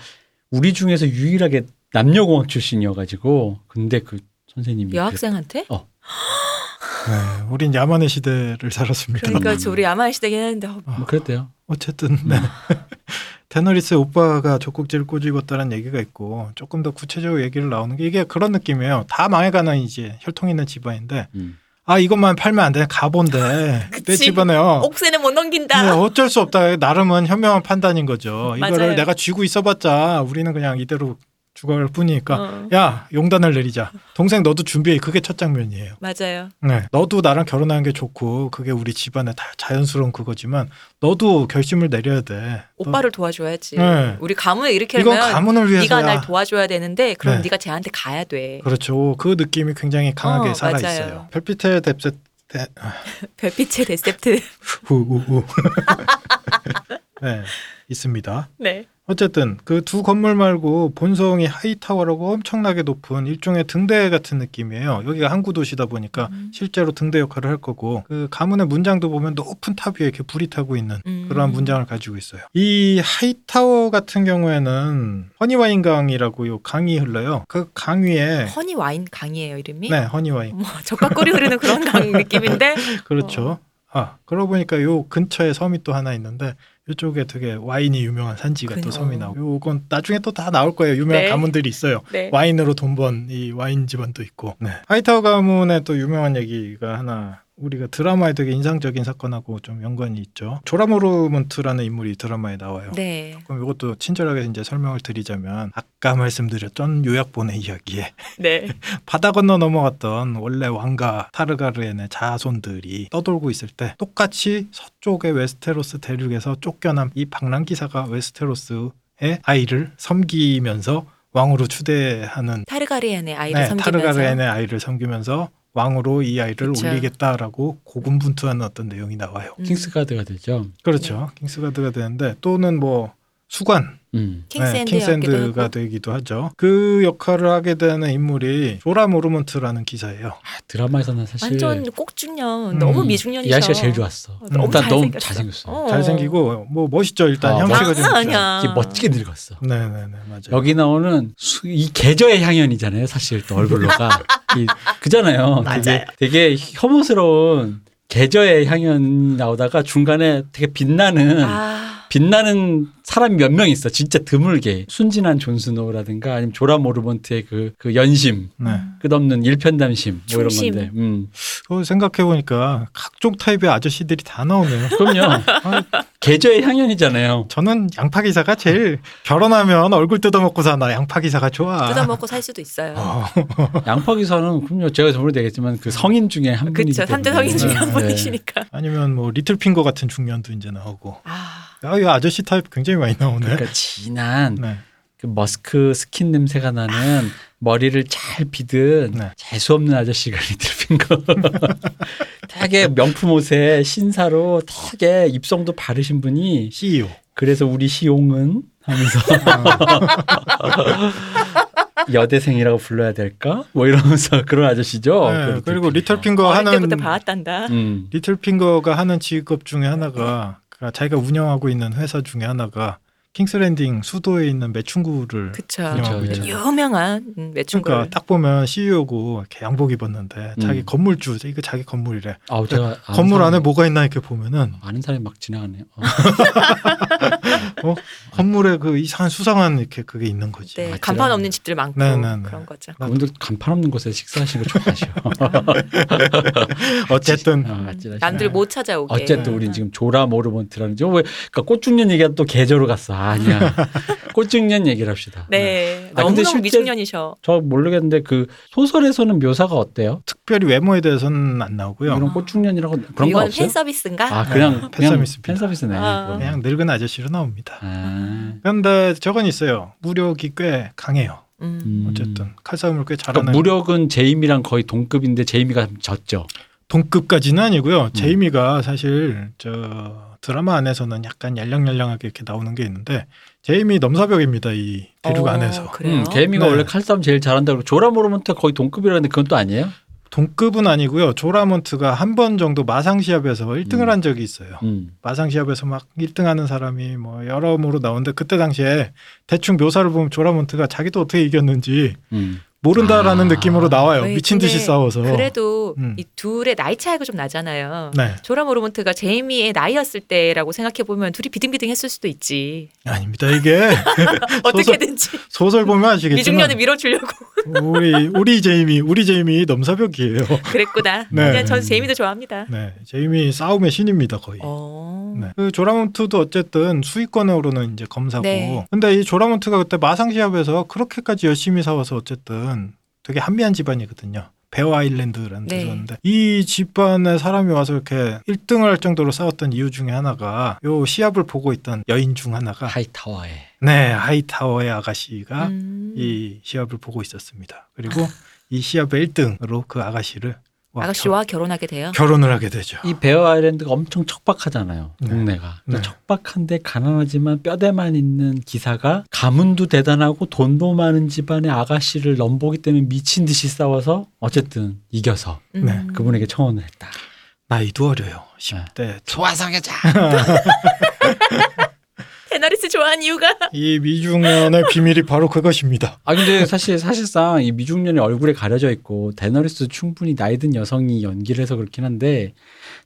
우리 중에서 유일하게 남녀공학 출신이어가지고 근데 그 선생님이 여학생한테? 네, 우린 야만의 시대를 살았습니다. 그러니까 저 우리 야만 시대긴 했는데 어, 그랬- 뭐 그랬대요. 어쨌든 네. 테너리스 오빠가 젖꼭지를 꼬집었다는 얘기가 있고 조금 더 구체적으로 얘기를 나오는 게 이게 그런 느낌이에요. 다 망해가는 이제 혈통 있는 집안인데 음. 아 이것만 팔면 안 돼. 가본데 내. 집안에요. 옥새는 못 넘긴다. 네, 어쩔 수 없다. 나름은 현명한 판단인 거죠. 이거를. 내가 쥐고 있어봤자 우리는 그냥 이대로 죽어갈 뿐이니까 어, 야 용단을 내리자. 동생 너도 준비해. 그게 첫 장면이에요. 맞아요. 네, 너도 나랑 결혼하는 게 좋고 그게 우리 집안의 다 자연스러운 그거지만 너도 결심을 내려야 돼. 오빠를 도와줘야지. 네. 우리 가문을 너- 일으키려면 이건 가문을 네가 위해서야. 날 도와줘야 되는데 그럼 네. 네가 쟤한테 가야 돼. 그렇죠. 그 느낌이 굉장히 강하게 어, 살아 맞아요. 있어요. 별빛의 대셉트 별빛의 대셉트. 후우우. 네, 있습니다. 네. 어쨌든 그 두 건물 말고 본성이 하이타워라고 엄청나게 높은 일종의 등대 같은 느낌이에요. 여기가 항구 도시다 보니까 음. 실제로 등대 역할을 할 거고 그 가문의 문장도 보면 높은 탑 위에 이렇게 불이 타고 있는 음. 그러한 문장을 가지고 있어요. 이 하이타워 같은 경우에는 허니와인 강이라고 요 강이 흘러요. 그 강 위에 허니 와인 강이에요 이름이. 네 허니와인 뭐 젖과 꿀이 흐르는 그런 강 느낌인데. 그렇죠. 아 그러고 보니까 요 근처에 섬이 또 하나 있는데 이쪽에 되게 와인이 유명한 산지가 또 그니까. 섬이 나오고 요건 나중에 또 다 나올 거예요. 유명한 네. 가문들이 있어요. 네. 와인으로 돈 번 이 와인 집안도 있고. 네. 하이타워 가문의 또 유명한 얘기가 하나 우리가 드라마에 되게 인상적인 사건하고 좀 연관이 있죠. 조라모르먼트라는 인물이 드라마에 나와요. 네. 그럼 이것도 친절하게 이제 설명을 드리자면 아까 말씀드렸던 요약본의 이야기에 네. 바다 건너 넘어갔던 원래 왕가 타르가르엔의 자손들이 떠돌고 있을 때 똑같이 서쪽의 웨스테로스 대륙에서 쫓겨난 이 방랑 기사가 웨스테로스의 아이를 섬기면서 왕으로 추대하는 타르가리엔의 아이를 네, 섬기면서 타르가르엔의 아이를 섬기면서 왕으로 이 아이를 그쵸. 올리겠다라고 고군분투하는 어떤 내용이 나와요. 음. Kingsguard가 되죠. 그렇죠. Kingsguard가 되는데 또는 뭐 수관 음. King's Hand가 하고. 되기도 하죠. 그 역할을 하게 되는 인물이 조라 모르먼트라는 기사예요. 아, 드라마에서는 사실 완전 꽃중년 음. 너무 이 미중년이셔. 아저씨가 제일 좋았어. 너무 일단 너무 잘생겼어. 잘생겼어. 어. 잘생기고 뭐 멋있죠. 일단 아, 형씨가 좀. 아니야. 멋지게 늙었어. 네네네 맞아요. 여기 나오는 수- 이 개저의 향연이잖아요. 사실 또 얼굴로가 이, 그잖아요. 되게, 맞아요. 되게 혐오스러운 개저의 향연 나오다가 중간에 되게 빛나는 아, 빛나는 사람이 몇 명 있어. 진짜 드물게 순진한 존스노우라든가 아니면 조라 모르먼트의 그, 그 연심, 네. 끝없는 일편담심 뭐 이런. 건데. 음. 그 생각해 보니까 각종 타입의 아저씨들이 다 나오네요. 그럼요. 아, 계저의 향연이잖아요. 저는 양파 기사가 제일 결혼하면 얼굴 뜯어먹고 사나 양파 기사가 좋아. 뜯어먹고 살 수도 있어요. 어, 양파 기사는 그럼요. 제가 저번에 얘기했지만 그 성인 중에 한 분이기 그렇죠. 때문에. 3대 성인 중에 한 네. 분이시니까. 아니면 뭐 리틀 핑거 같은 중년도 이제 나오고. 아, 아, 이 아저씨 타입 굉장히 많이 나오네. 그러니까 진한 네. 그 머스크 스킨 냄새가 나는 머리를 잘 빗은 네. 재수 없는 아저씨가 리틀핑거 되게 명품 옷에 신사로 되게 입성도 바르신 분이 CEO. 그래서 우리 시용은 하면서 여대생이라고 불러야 될까? 뭐 이러면서 그런 아저씨죠. 네, 그 그리고 리틀 핑거. 리틀핑거 어릴 하는 때부터 봐왔단다. 음. 리틀 핑거가 하는 직업 중에 하나가 그 자기가 운영하고 있는 회사 중에 하나가 킹스랜딩 수도에 있는 매춘굴을 그쵸. 운영하고 그쵸, 있잖아요. 유명한 음, 매춘굴을. 그러니까 딱 보면 CEO고 이렇게 양복 입었는데 자기 음. 건물주 이거 자기 건물이래. 아우 제가 건물 사람- 안에 뭐가 있나 이렇게 보면은 아는 사람이 막 지나가네요. 어. 어 건물에 그 이상한 수상한 이렇게 그게 있는 거지. 네, 아, 간판. 없는 집들 많고 네, 네, 네. 그런 거죠. 그분들 간판 없는 곳에 식사하시는 거 좋아하셔. 어쨌든 어, 아찔하시네. 남들 못 찾아오게. 어쨌든 음. 우린 지금 조라 모르먼트라는 저 왜, 그러니까 꽃중년 얘기가 또 계절로 갔어. 아니야. 꽃중년 얘기를 합시다. 네, 아, 근데 너무너무 실제- 미중년이셔. 저 모르겠는데 그 소설에서는 묘사가 어때요? 특별히 외모에 대해서는 안 나오고요. 이런 꽃중년이라고 그런 거 이건 없어요? 팬 서비스인가? 아 그냥 네, 그냥 팬서비스입니다. 팬서비스네. 아. 그러면. 그냥 늙은 아저씨로 나옵니다. 아. 그런데 저건 있어요. 무력이 꽤 강해요. 음. 음. 어쨌든 칼싸움을 꽤 잘하는 그러니까 무력은 제이미랑 거의 동급인데 제이미가 졌죠. 동급까지는 아니고요. 음. 제이미가 사실 저 드라마 안에서는 약간 얄량얄량하게 이렇게 나오는 게 있는데 제이미 넘사벽입니다 이 대륙 어, 안에서 그래요. 음, 개미가 네. 원래 칼싸움 제일 잘한다고 그러고 조라 모르먼트가 거의 동급이라는데 그건 또 아니에요? 동급은 아니고요 조라몬트가 한 번 정도 마상 시합에서 1등을 음. 한 적이 있어요. 음. 마상 시합에서 막 1등 하는 사람이 뭐 여러모로 나오는데 그때 당시에 대충 묘사를 보면 조라몬트가 자기도 어떻게 이겼는지 음. 모른다라는 아. 느낌으로 나와요. 왜, 미친 듯이 싸워서. 그래도 음. 이 둘의 나이 차이가 좀 나잖아요. 네 조라 모르몬트가 제이미의 나이였을 때라고 생각해 보면 둘이 비등비등했을 수도 있지. 아닙니다 이게 어떻게든지 소설 보면 아시겠지만 미중년을 밀어주려고 우리 우리 제이미 우리 제이미 넘사벽이에요. 그랬구나. 네. 그냥 전 제이미도 좋아합니다. 네 제이미 싸움의 신입니다 거의. 어. 네. 그 조라몬트도 어쨌든 수익권으로는 이제 검사고. 네. 근데 이 조라몬트가 그때 마상 시합에서 그렇게까지 열심히 싸워서 어쨌든 되게 한미한 집안이거든요. 베어 아일랜드라는 네. 데서인데 이 집안의 사람이 와서 이렇게 1등을 할 정도로 싸웠던 이유 중에 하나가 요 시합을 보고 있던 여인 중 하나가 하이타워에. 네 하이타워의 아가씨가 음. 이 시합을 보고 있었습니다. 그리고 이 시합의 1등으로 그 아가씨를 와, 아가씨와 결 혼하게 돼요. 겨, 결혼을 하게 되죠. 이 베어 아일랜드가 엄청 척박하잖아요. 네. 동네가. 네. 척박한데 가난하지만 뼈대만 있는 기사가 가문도 대단하고 돈도 많은 집안의 아가씨를 넘보기 때문에 미친 듯이 싸워서 어쨌든 이겨서 음. 네, 그분에게 청혼을 했다. 나이도 어려요. 10대 소아성애자. 대너리스 좋아하는 이유가 이 미중년의 비밀이 바로 그것입니다. 아 근데 사실 사실상 이 미중년의 얼굴에 가려져 있고 데너리스 충분히 나이 든 여성이 연기를 해서 그렇긴 한데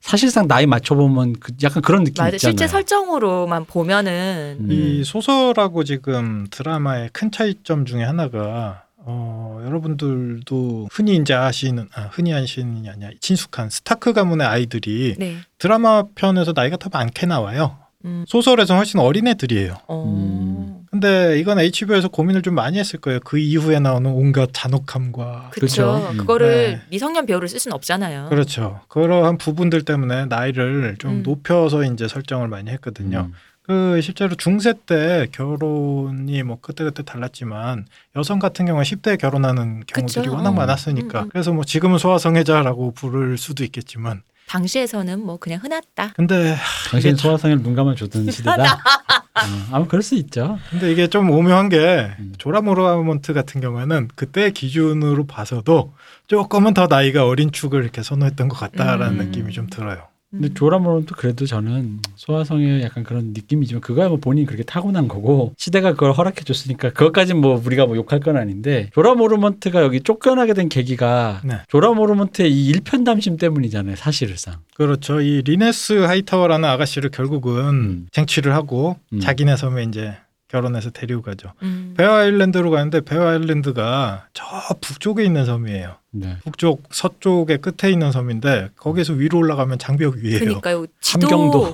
사실상 나이 맞춰 보면 그 약간 그런 느낌 맞아 있잖아요. 실제 설정으로만 보면은 음. 이 소설하고 지금 드라마의 큰 차이점 중에 하나가 어, 여러분들도 흔히 이제 아시는 아, 흔히 아시는 게 아니야 친숙한 스타크 가문의 아이들이 네. 드라마 편에서 나이가 더 많게 나와요. 음. 소설에서 훨씬 어린 애들이에요. 어. 음. 근데 이건 HBO에서 고민을 좀 많이 했을 거예요. 그 이후에 나오는 온갖 잔혹함과 그쵸. 그렇죠. 음. 그거를 네. 미성년 배우를 쓸 수는 없잖아요. 그렇죠. 그러한 부분들 때문에 나이를 좀 음. 높여서 이제 설정을 많이 했거든요. 음. 그 실제로 중세 때 결혼이 뭐 그때그때 달랐지만 여성 같은 경우는 10대에 결혼하는 경우들이 그쵸. 워낙 어. 많았으니까 음, 음. 그래서 뭐 지금은 소아성애자라고 부를 수도 있겠지만 당시에서는 뭐 그냥 흔했다. 근데 당신 소화성에 눈 감아 주던 시대다. 어, 아마 그럴 수 있죠. 근데 이게 좀 오묘한 게 음. 조라모르먼트 같은 경우에는 그때 기준으로 봐서도 조금은 더 나이가 어린 축을 이렇게 선호했던 것 같다라는 음. 느낌이 좀 들어요. 근데 음. 조라모는 또 그래도 저는 소화성에 약간 그런 느낌이지만 그거야 뭐 본인이 그렇게 타고난 거고 시대가 그걸 허락해 줬으니까 그것까지 뭐 우리가 뭐 욕할 건 아닌데 조라모르먼트가 여기 쫓겨나게 된 계기가 네. 조라모르먼트의 이 일편단심 때문이잖아요 사실상 그렇죠. 이 리네스 하이타워라는 아가씨를 결국은 음. 쟁취를 하고 음. 자기네 섬에 이제 결혼해서 데리고 가죠. 음. 베어 아일랜드로 가는데 베어 아일랜드가 저 북쪽에 있는 섬이에요. 네. 북쪽 서쪽의 끝에 있는 섬인데 거기서 위로 올라가면 장벽 위에요. 그러니까요. 지도 함경도. 어,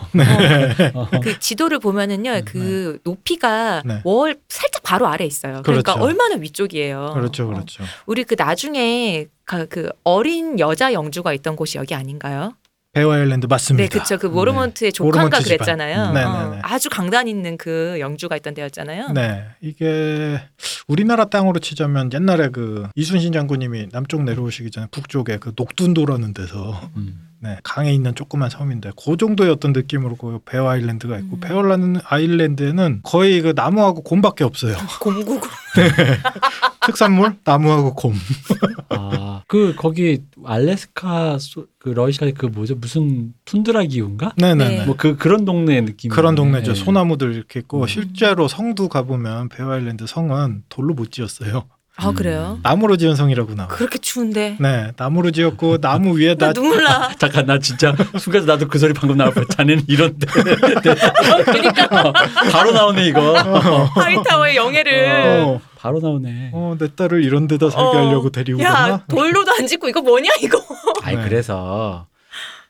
어. 그 지도를 보면은요. 그 높이가 네. Wall 살짝 바로 아래 있어요. 그러니까 그렇죠. 얼마나 위쪽이에요. 그렇죠, 어. 그렇죠. 우리 그 나중에 가- 그 어린 여자 영주가 있던 곳이 여기 아닌가요? 베어 아일랜드 맞습니다. 네, 그렇죠. 그 모르먼트의 조카인가 모르먼트 집안. 그랬잖아요. 음. 네, 어, 네, 네. 아주 강단 있는 그 영주가 있던 데였잖아요. 네, 이게 우리나라 땅으로 치자면 옛날에 그 이순신 장군님이 남쪽 내려오시기 전에 북쪽에 그 녹둔도라는 데서 음. 네, 강에 있는 조그만 섬인데 그 정도의 어떤 느낌으로 그 베어 아일랜드가 있고 음. 베어 아일랜드에는 거의 그 나무하고 곰밖에 없어요. 곰구고. 특산물 나무하고 곰. 아, 그 거기 알래스카 소- 그 러시아 그 뭐죠 무슨 툰드라 기후인가? 네네네. 네. 뭐 그 그런 동네 느낌. 그런 동네죠. 네. 소나무들 이렇게 있고 음. 실제로 성도 가보면 베어 아일랜드 성은 돌로 못 지었어요. 아 그래요? 나무로 지은 성이라고 나와요. 그렇게 추운데. 네, 나무로 지었고 나무 위에다 나 눈물 나. 잠깐 나 진짜 순간 나도 그 소리 방금 나올 뻔. 자네는 이런데 그러니까 바로 나오네 이거. 하이타워의 영애를. 어, 바로 나오네. 어, 내 딸을 이런 데다 살게 어. 하려고 데리고 야 갔나? 돌로도 안 짓고 이거 뭐냐 이거. 아니 네. 그래서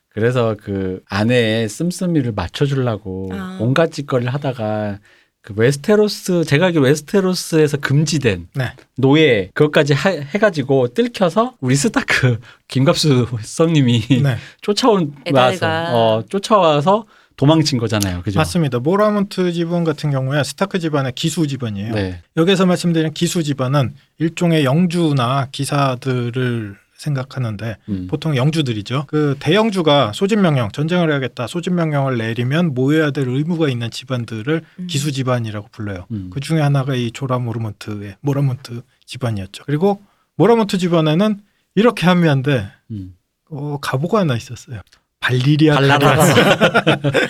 그래서 그 아내의 씀씀이를 맞춰주려고 아. 온갖 짓거리를 하다가 그 웨스테로스 제가 알기로 웨스테로스에서 금지된 네. 노예 그것까지 하- 해가지고 들켜서 우리 스타크 김갑수 성님이 네, 쫓아온 와서. 어, 쫓아와서 도망친 거잖아요. 그죠? 맞습니다. 모라몬트 집안 같은 경우에 스타크 집안의 기수 집안이에요. 네. 여기서 말씀드린 기수 집안은 일종의 영주나 기사들을 생각하는데 음. 보통 영주들이죠. 그 대영주가 소집 명령, 전쟁을 해야겠다. 소집 명령을 내리면 모여야 될 의무가 있는 집안들을 음. 기수 집안이라고 불러요. 음. 그 중에 하나가 이 조라 모르몬트의 모라몬트 집안이었죠. 그리고 모라몬트 집안에는 이렇게 한미한데 음. 어, 가보가 하나 있었어요. 발리리아 발라라. 가라스.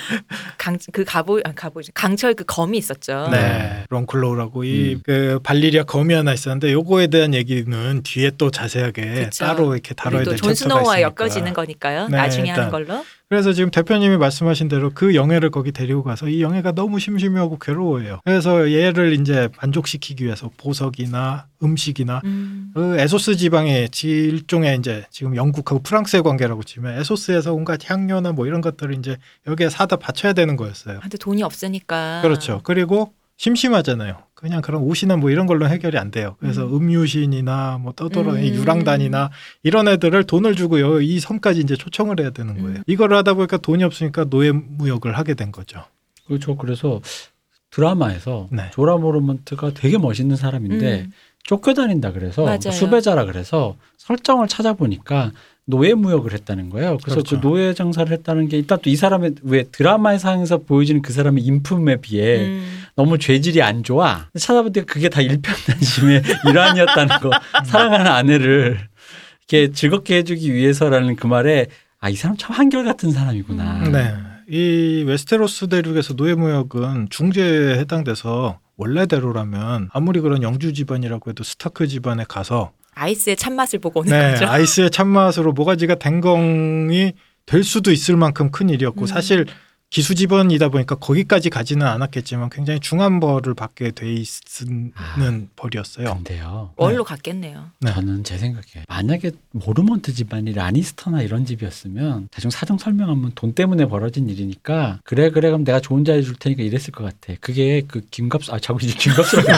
강그 가보 아 가보 강철 그 검이 있었죠. 네, 롱클로우라고 이 음. 그 발리리아 검이 하나 있었는데 요거에 대한 얘기는 뒤에 또 자세하게 그쵸. 따로 이렇게 다뤄야 우리 될 또존 챕터가 스노우와. 엮여지는 거니까요. 네, 나중에 하는 걸로. 그래서 지금 대표님이 말씀하신 대로 그 영애를 거기 데리고 가서 이 영애가 너무 심심해하고 괴로워해요. 그래서 얘를 이제 만족시키기 위해서 보석이나 음식이나 음. 그 에소스 지방의 지- 일종의 이제 지금 영국하고 프랑스의 관계라고 치면 에소스에서 온갖 향료나 뭐 이런 것들을 이제 여기에 사다 바쳐야 되는 거였어요. 근데 돈이 없으니까. 그렇죠. 그리고 심심하잖아요. 그냥 그런 옷이나 뭐 이런 걸로 해결이 안 돼요. 그래서 음. 음. 유신이나뭐 떠돌아다니 음. 유랑단이나 이런 애들을 돈을 주고요. 이 섬까지 이제 초청을 해야 되는 거예요. 음. 이거를 하다 보니까 돈이 없으니까 노예 무역을 하게 된 거죠. 그렇죠. 그래서 드라마에서 네. 조라 모르먼트가 되게 멋있는 사람인데 음. 쫓겨다닌다 그래서 맞아요. 수배자라 그래서 설정을 찾아보니까 노예 무역을 했다는 거예요. 그래서 그 그렇죠. 노예 장사를 했다는 게 일단 또 이 사람의 왜 드라마의 상에서 보여지는 그 사람의 인품에 비해 음. 너무 죄질이 안 좋아. 찾아보니까 그게 다 일편단심의 일환이었다는 거. 사랑하는 아내를 이렇게 즐겁게 해주기 위해서라는 그 말에 아 이 사람 참 한결 같은 사람이구나. 음. 네. 이 웨스테로스 대륙에서 노예 무역은 중재에 해당돼서 원래대로라면 아무리 그런 영주 집안이라고 해도 스타크 집안에 가서 아이스의 참맛을 보고 오는 네, 거죠. 아이스의 참맛으로 모가지가 된공이 될 수도 있을 만큼 큰 일이었고 음. 사실 기수 집안이다 보니까 거기까지 가지는 않았겠지만 굉장히 중한 벌을 받게 돼 있는 아. 벌이었어요. 근데요. 원로 같겠네요. 네. 저는 제 생각에 만약에 모르몬트 집안이 라니스터나 이런 집이었으면 대충 사정 설명하면 돈 때문에 벌어진 일이니까 그래 그래 그럼 내가 좋은 자리 줄 테니까 이랬을 것 같아. 그게 그 김갑 아 자꾸 이제 김갑수라고?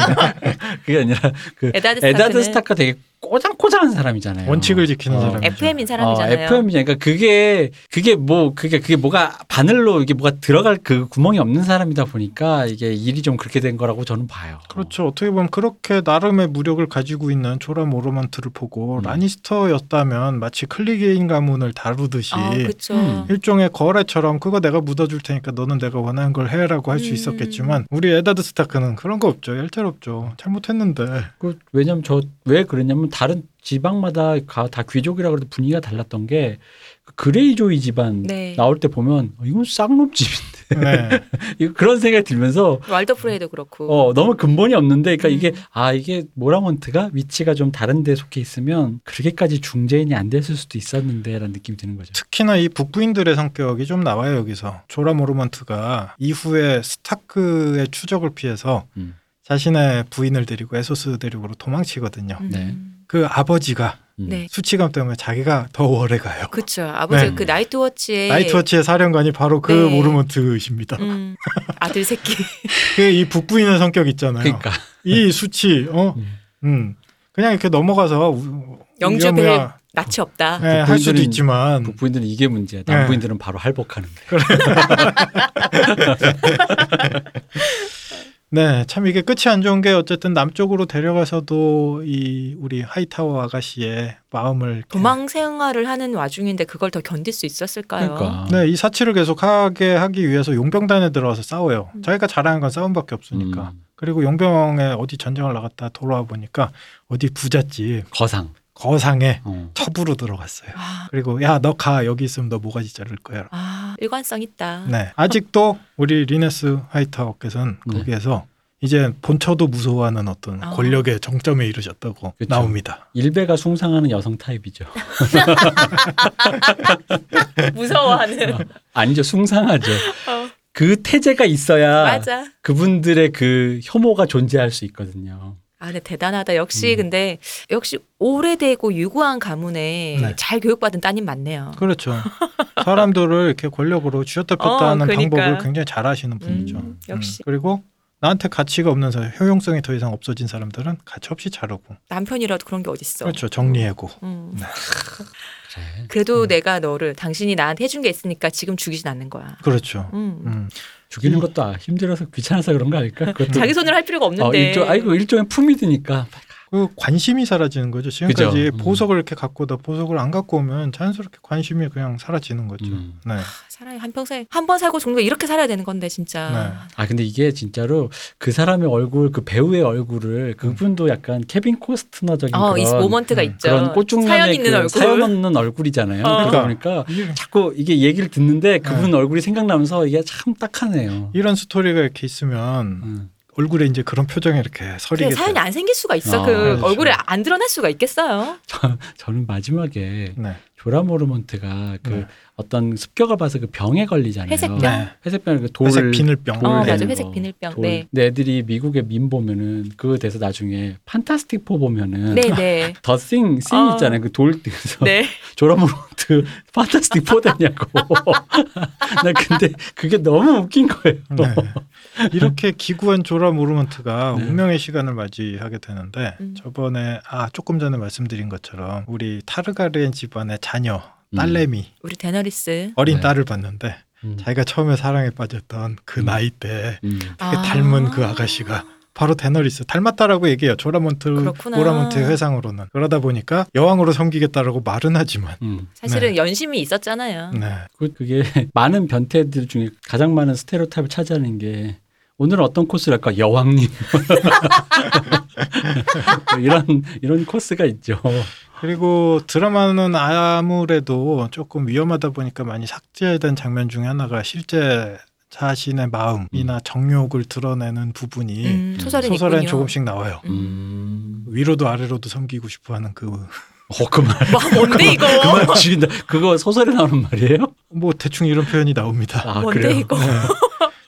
그게 아니라 그 에다드 에다드 스타크는 스타크가 되게 꼬장꼬장한 사람이잖아요. 원칙을 지키는 어. 사람이죠. FM인 어, 사람이잖아요. FM이냐. 그러니까 그게 그게 뭐 그게 그게 뭐가 바늘로 이게 뭐가 들어갈 그 구멍이 없는 사람이다 보니까 이게 일이 좀 그렇게 된 거라고 저는 봐요. 그렇죠. 어떻게 보면 그렇게 나름의 무력을 가지고 있는 조라 모로먼트를 보고 음. 라니스터였다면 마치 클리게인 가문을 다루듯이 아, 그렇죠. 음. 일종의 거래처럼 그거 내가 묻어줄 테니까 너는 내가 원하는 걸 해라고 할수 음. 있었겠지만 우리 에다드 스타크는 그런 거 없죠. 일절 없죠. 잘못했는데 그 왜냐면 저 왜 그랬냐면 다른 지방마다 가- 다 귀족이라 그래도 분위기가 달랐던 게그 그레이조이 집안 네. 나올 때 보면 어, 이건 쌍놈 집인데 네. 그런 생각이 들면서 왈더 프레이도 그렇고. 어 너무 근본이 없는데 그러니까 음. 이게 아 이게 모라몬트가 위치가 좀 다른 데 속해 있으면 그렇게까지 중재인이 안 됐을 수도 있었는데라는 느낌이 드는 거죠. 특히나 이 북부인들의 성격이 좀 나와요 여기서 조라 모르먼트가 이후에 스타크의 추적을 피해서 음. 자신의 부인을 데리고 에소스 대륙으로 도망치거든요. 음. 네. 그 아버지가 음. 네. 수치감 때문에 자기가 더 오래 가요. 그렇죠. 아버지 네. 그 나이트워치의 나이트워치의 사령관이 바로 그 네. 모르먼트이십니다. 음, 아들 새끼. 그이 북부인의 성격 있잖아요. 그러니까 이 수치, 어, 음. 음, 그냥 이렇게 넘어가서 우- 영주 우야무야, 배 낯이 없다. 네, 할 수도 있지만 북부인들은 이게 문제야. 남부인들은 바로 할복하는 데. 네, 참 이게 끝이 안 좋은 게 어쨌든 남쪽으로 데려가서도 이 우리 하이타워 아가씨의 마음을 도망 생활을 하는 와중인데 그걸 더 견딜 수 있었을까요? 그러니까. 네, 이 사치를 계속하게 하기 위해서 용병단에 들어가서 싸워요. 음. 자기가 잘하는 건 싸움밖에 없으니까. 음. 그리고 용병에 어디 전쟁을 나갔다 돌아와 보니까 어디 부잣집 거상. 거상에 어. 첩으로 들어갔어요. 아, 그리고 야 너 가 여기 있으면 너 모가지 자를 거야. 아, 일관성 있다. 네, 아직도 우리 리네스 하이타워께서는 네. 거기에서 이제 본처도 무서워하는 어떤 아. 권력의 정점에 이르셨다고 그쵸. 나옵니다. 일베가 숭상하는 여성 타입이죠. 무서워하는. 아니죠. 숭상하죠. 어, 그 태제가 있어야 맞아. 그분들의 그 혐오가 존재할 수 있거든요. 아, 근데 대단하다. 역시 음. 근데 역시 오래되고 유구한 가문에 네. 잘 교육받은 따님 많네요. 그렇죠. 사람들을 이렇게 권력으로 쥐었다 폈다 어, 하는 그러니까. 방법을 굉장히 잘하시는 분이죠. 음, 역시. 그리고 나한테 가치가 없는 사람, 효용성이 더 이상 없어진 사람들은 가치 없이 자르고. 남편이라도 그런 게 어딨어. 그렇죠. 정리해고. 음. 네. 그래. 그래도 음. 내가 너를 당신이 나한테 해준 게 있으니까 지금 죽이진 않는 거야. 그렇죠. 음. 음. 죽이는 것도 아, 힘들어서 귀찮아서 그런 거 아닐까? 그것도 자기 손으로 할 필요가 어, 없는데. 일종, 아이고 일종의 품이 드니까 그 관심이 사라지는 거죠. 지금까지 그죠. 음. 보석을 이렇게 갖고 오다 보석을 안 갖고 오면 자연스럽게 관심이 그냥 사라지는 거죠. 음. 네. 사람이 한 평생 한 번 살고 죽는 거 이렇게 살아야 되는 건데 진짜. 네. 아 근데 이게 진짜로 그 사람의 얼굴, 그 배우의 얼굴을 그분도 약간 케빈 코스트너적인 어, 이 그런 모먼트가 음, 있죠. 그런 꽃중년의 사연 있는 그 얼굴. 사연 없는 얼굴이잖아요. 어. 그러다 보니까 이게- 자꾸 이게 얘기를 듣는데 그분 네. 얼굴이 생각나면서 이게 참 딱하네요. 이런 스토리가 이렇게 있으면 음. 얼굴에 이제 그런 표정이 이렇게 그래, 서리게 사연이 돼요. 안 생길 수가 있어. 아, 그 그렇죠. 얼굴에 안 드러날 수가 있겠어요. 저, 저는 마지막에 네. 조라 모르몬트가 그 네. 어떤 습격을 봐서 그 병에 걸리잖아요. 회색병? 네. 회색병 그 돌 회색 비늘병. 돌 어, 맞아. 거. 회색 비늘병. 돌. 네. 근데 애들이 미국의 밈 보면은 그거 돼서 나중에 판타스틱 포 보면은 네, 네. The Thing 씬 어. 있잖아요. 그 돌 그래서 네. 조라 모르몬트 판타스틱 포 되냐고. 나 근데 그게 너무 웃긴 거예요. 네. 이렇게 기구한 조라 모르먼트가 네. 운명의 시간을 맞이하게 되는데 음. 저번에 아 조금 전에 말씀드린 것처럼 우리 타르가리엔 집안의 자녀 음. 딸내미 우리 데너리스. 어린 네. 딸을 봤는데 음. 자기가 처음에 사랑에 빠졌던 그 음. 나이 때 음. 되게 아. 닮은 그 아가씨가 바로 데너리스 닮았다라고 얘기해요. 조라 모르몬트 그렇구나. 모라몬트의 회상으로는 그러다 보니까 여왕으로 섬기겠다라고 말은 하지만 음. 사실은 연심이 있었잖아요. 네. 그- 그게 많은 변태들 중에 가장 많은 스테레오타입을 차지하는 게 오늘은 어떤 코스를 할까 여왕님 뭐 이런 이런 코스가 있죠. 그리고 드라마는 아무래도 조금 위험하다 보니까 많이 삭제된 장면 중에 하나가 실제 자신의 마음이나 정욕을 드러내는 부분이 음, 소설엔. 조금씩 나와요. 음. 위로도 아래로도 섬기고 싶어하는 그 뭐 어, 그 말. 와, 뭔데 이거? 그 말 죽인다. 그거 소설에 나오는 말이에요? 뭐 대충 이런 표현이 나옵니다. 아, 뭔데 그래요? 이거? 네.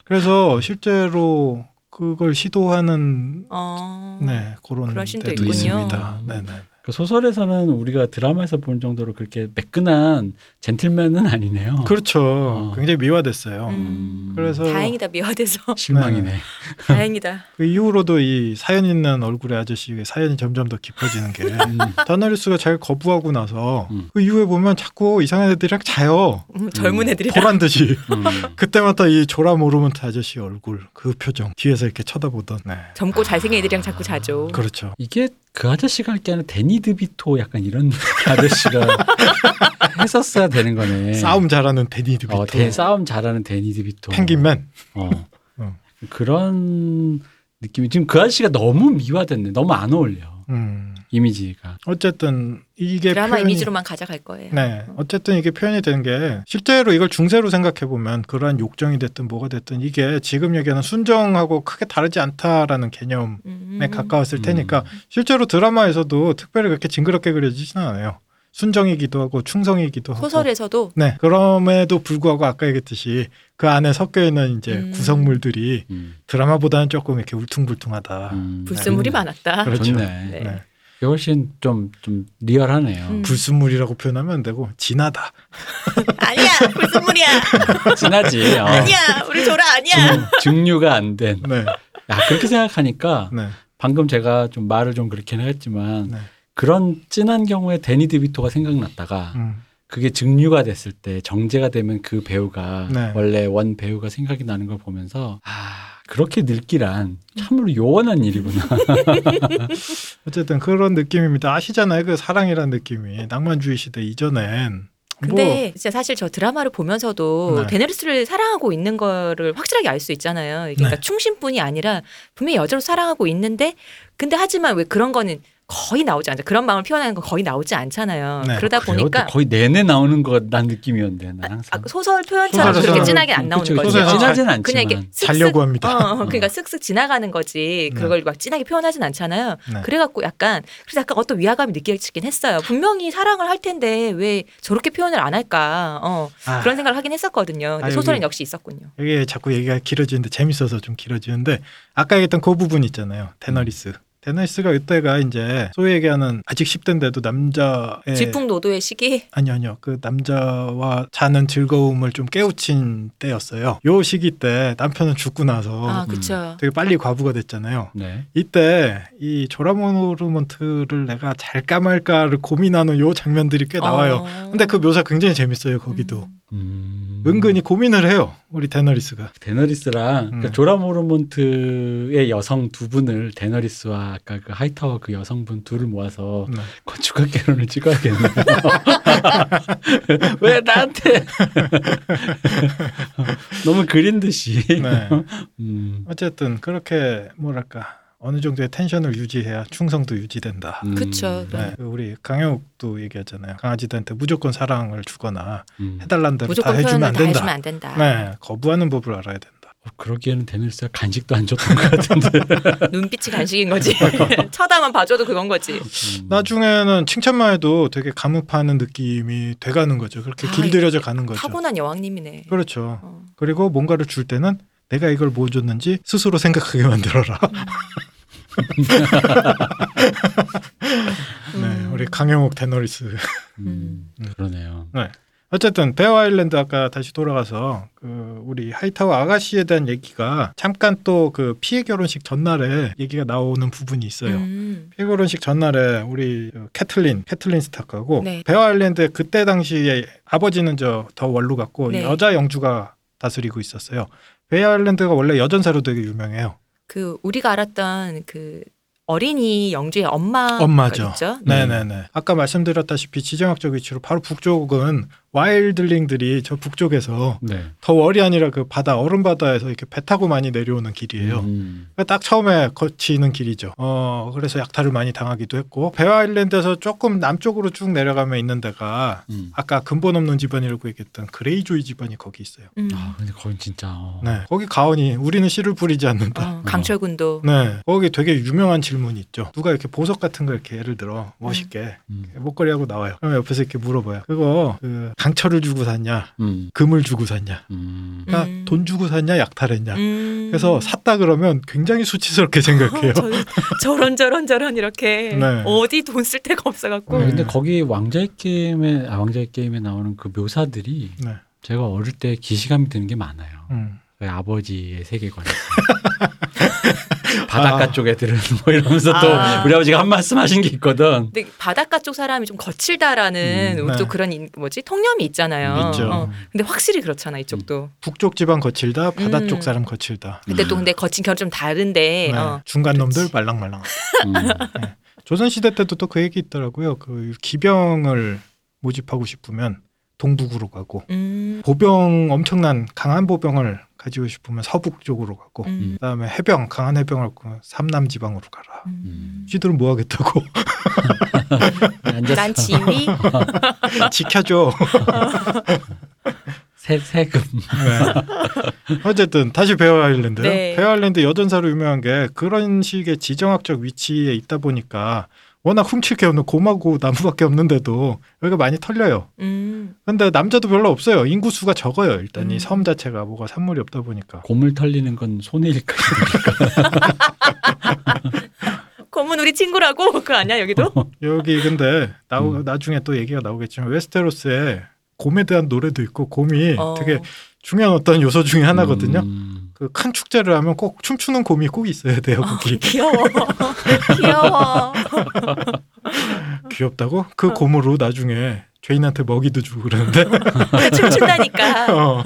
그래서 실제로 그걸 시도하는 어. 네 그런 데도 있군요. 있습니다. 네네. 그 소설에서는 우리가 드라마에서 본 정도로 그렇게 매끈한 젠틀맨은 아니네요. 그렇죠. 어. 굉장히 미화됐어요. 음. 그래서 다행이다 미화돼서 실망이네. 다행이다. 그 이후로도 이 사연 있는 얼굴의 아저씨의 사연이 점점 더 깊어지는 게 음. 다나리스가 잘 거부하고 나서 음. 그 이후에 보면 자꾸 이상한 애들이랑 자요. 음, 젊은 애들이다. 보란 듯이. 음. 그때마다 이 조라 모르먼트 아저씨 얼굴 그 표정 뒤에서 이렇게 쳐다보던. 네. 젊고 잘생긴 애들이랑 자꾸 자죠. 그렇죠. 이게 그 아저씨가 할 게 아니라 데니 드비토 약간 이런 아저씨가 했었어야 되는 거네. 싸움 잘하는 데니 드비토. 어, 대, 싸움 잘하는 데니 드비토. 펭귄맨. 어. 어. 그런 느낌이 지금 그 아저씨가 너무 미화됐네. 너무 안 어울려. 음. 이미지가. 어쨌든 이게 드라마 표현이- 이미지로만 가져갈 거예요. 네. 어쨌든 이게 표현이 되는 게 실제로 이걸 중세로 생각해 보면 그러한 욕정이 됐든 뭐가 됐든 이게 지금 얘기하는 순정하고 크게 다르지 않다라는 개념에 음. 가까웠을 음. 테니까 실제로 드라마에서도 특별히 그렇게 징그럽게 그려지지는 않아요. 순정이기도 하고 충성이기도 하고. 소설에서도 네. 그럼에도 불구하고 아까 얘기했듯이 그 안에 섞여 있는 이제 음. 구성물들이 음. 드라마보다는 조금 이렇게 울퉁불퉁하다. 음. 불순물이 많았다. 그렇죠. 좋네. 네. 네. 이게 훨씬 좀, 좀 리얼하네요. 음. 불순물이라고 표현하면 안 되고 진하다. 아니야 불순물이야. 진하지. 어. 아니야 우리 조라 아니야. 증, 증류가 안 된. 네. 야, 그렇게 생각하니까 네. 방금 제가 좀 말을 좀 그렇게 했지만 네. 그런 진한 경우에 데니 드비토가 생각났다가 음. 그게 증류가 됐을 때 정제가 되면 그 배우가 네. 원래 원 배우가 생각이 나는 걸 보면서 아 그렇게 늙기란 참으로 요원한 일이구나. 어쨌든 그런 느낌입니다. 아시잖아요. 그 사랑이란 느낌이 낭만주의 시대 이전엔 근데 진짜 사실 저 드라마를 보면서도 뭐 네. 데네리스를 사랑하고 있는 거를 확실하게 알 수 있잖아요. 이게 그러니까 네. 충신뿐이 아니라 분명히 여자로 사랑하고 있는데 근데 하지만 왜 그런 거는 거의 나오지 않죠. 그런 마음을 표현하는 건 거의 나오지 않잖아요. 네. 그러다 그래요? 보니까 거의 내내 나오는 거난 느낌이었는데 난 항상 아, 소설 표현처럼 소설에서는 그렇게 진하게 안 나오는 그쵸, 거죠. 진하진 않지만 그냥 이게 슥슥 자려고 합니다. 어, 그러니까 슥슥 지나가는 거지. 네. 그걸 막 진하게 표현하진 않잖아요. 네. 그래갖고 약간 그래서 약간 어떤 위화감이 느껴지긴 했어요. 분명히 사랑을 할 텐데 왜 저렇게 표현을 안 할까? 어, 아, 그런 생각을 하긴 했었거든요. 근데 아, 소설은 여기- 역시 있었군요. 이게 자꾸 얘기가 길어지는데 재밌어서 좀 길어지는데 아까 얘기했던 그 부분 있잖아요. 데너리스. 데너리스가 이때가 이제 소위 얘기하는 아직 10대인데도 남자의 질풍노도의 시기. 아니요 아니요 그 남자와 자는 즐거움을 좀 깨우친 때였어요. 요 시기 때 남편은 죽고 나서 아, 그쵸. 되게 빨리 과부가 됐잖아요. 네. 이때 이 조라 모르먼트를 내가 잘까 말까를 고민하는 요 장면들이 꽤 나와요. 어. 근데 그 묘사 굉장히 재밌어요. 거기도. 음. 음. 은근히 고민을 해요. 우리 데너리스가. 데너리스랑 음. 그 조라 모르몬트의 여성 두 분을 데너리스와 아까 그 하이타워 그 여성분 둘을 모아서 네. 건축학 개론을 찍어야겠네요. 왜 나한테 너무 그린 듯이. 네. 음. 어쨌든 그렇게 뭐랄까 어느 정도의 텐션을 유지해야 충성도 유지된다. 음. 그쵸. 네, 그 우리 강영욱도 얘기하잖아요. 강아지들한테 무조건 사랑을 주거나 음. 해달라는 대로 다 무조건 해주면 안다 된다. 해주면 안 된다. 네, 거부하는 법을 알아야 된다. 어, 그러기에는 데너리스가 간식도 안 줬던 것 같은데. 눈빛이 간식인 거지. 쳐다만 봐줘도 그건 거지. 음. 나중에는 칭찬만 해도 되게 감읍하는 느낌이 돼가는 거죠. 그렇게 아, 길들여져 가는 거죠. 타고난 여왕님이네. 그렇죠. 어. 그리고 뭔가를 줄 때는 내가 이걸 뭐 줬는지 스스로 생각하게 만들어라. 네, 음. 우리 강영욱 데너리스. 음. 그러네요. 어쨌든 베어 아일랜드 아까 다시 돌아가서 그 우리 하이타워 아가씨에 대한 얘기가 잠깐 또 그 피의 결혼식 전날에 얘기가 나오는 부분이 있어요. 음. 피의 결혼식 전날에 우리 그 캐틀린 캐틀린 스타크하고 네. 베어 아일랜드 그때 당시에 아버지는 저 The Wall로 갔고 네. 여자 영주가 다스리고 있었어요. 베어 아일랜드가 원래 여전사로 되게 유명해요. 그 우리가 알았던 그 어린이 영주의 엄마 엄마죠. 있죠. 네. 네네 네. 아까 말씀드렸다시피 지정학적 위치로 바로 북쪽은 wildling들이 저 북쪽에서 네. The Wall이 아니라 그 바다 얼음 바다에서 이렇게 배 타고 많이 내려오는 길이에요. 음. 그러니까 딱 처음에 거치는 길이죠. 어 그래서 약탈을 많이 당하기도 했고 베어 아일랜드에서 조금 남쪽으로 쭉 내려가면 있는 데가 음. 아까 근본 없는 집안이라고 얘기했던 그레이조이 집안이 거기 있어요. 음. 아, 근데 거긴 진짜. 어. 네, 거기 가언이 우리는 씨를 뿌리지 않는다. 어, 강철군도 네, 거기 되게 유명한 질문이 있죠. 누가 이렇게 보석 같은 거 이렇게 예를 들어 멋있게 음. 목걸이 하고 나와요. 그럼 옆에서 이렇게 물어봐요. 그거 그 강철을 주고 샀냐, 음. 금을 주고 샀냐, 음. 그러니까 음. 돈 주고 샀냐, 약탈했냐. 음. 그래서 샀다 그러면 굉장히 수치스럽게 생각해요. 저, 저런 저런 저런 이렇게 네. 어디 돈 쓸 데가 없어갖고 아, 네. 근데 거기 왕자의 게임에 아, 왕자의 게임에 나오는 그 묘사들이 네, 제가 어릴 때 기시감이 드는 게 많아요. 음. 왜 아버지의 세계관. 바닷가 쪽 애들은 뭐 이러면서 또 아. 우리 아버지가 한 말씀 하신 게 있거든. 근데 바닷가 쪽 사람이 좀 거칠다라는 음, 네. 또 그런 인- 뭐지 통념이 있잖아요. 있죠. 어, 근데 확실히 그렇잖아 이쪽도. 북쪽 집안 거칠다, 바다 음. 쪽 사람 거칠다. 근데 또 근데 거친 결좀 다른데. 네, 어. 중간 놈들 그렇지. 말랑말랑. 음. 조선 시대 때도 또 그 얘기 있더라고요. 그 기병을 모집하고 싶으면 동북으로 가고 음. 보병 엄청난 강한 보병을 가지고 싶으면 서북 쪽으로 가고 음. 그다음에 해병 강한 해병을 그 삼남 지방으로 가라. 음. 쥐들은 뭐 하겠다고 난 지휘. 지켜줘. 세, 세금. 네. 어쨌든 다시 베어 아일랜드. 네. 베어 아일랜드 여전사로 유명한 게 그런 식의 지정학적 위치에 있다 보니까 워낙 훔칠 게 없는 고마고 나무밖에 없는데도 여기가 많이 털려요. 음. 근데 남자도 별로 없어요. 인구 수가 적어요. 일단 음. 이섬 자체가 뭐가 산물이 없다 보니까. 고물 털리는 건 손해일까? 검은 우리 친구라고 그거 아니야 여기도? 여기 근데 나오, 음. 나중에 또 얘기가 나오겠지만 웨스테로스에 곰에 대한 노래도 있고 곰이 어. 되게 중요한 어떤 요소 중에 하나거든요. 음. 그 큰 축제를 하면 꼭 춤추는 곰이 꼭 있어야 돼요. 어, 거기 귀여워. 귀여워. 귀엽다고? 그 곰으로 나중에 죄인한테 먹이도 주고 그러는데 춤춘다니까. 어,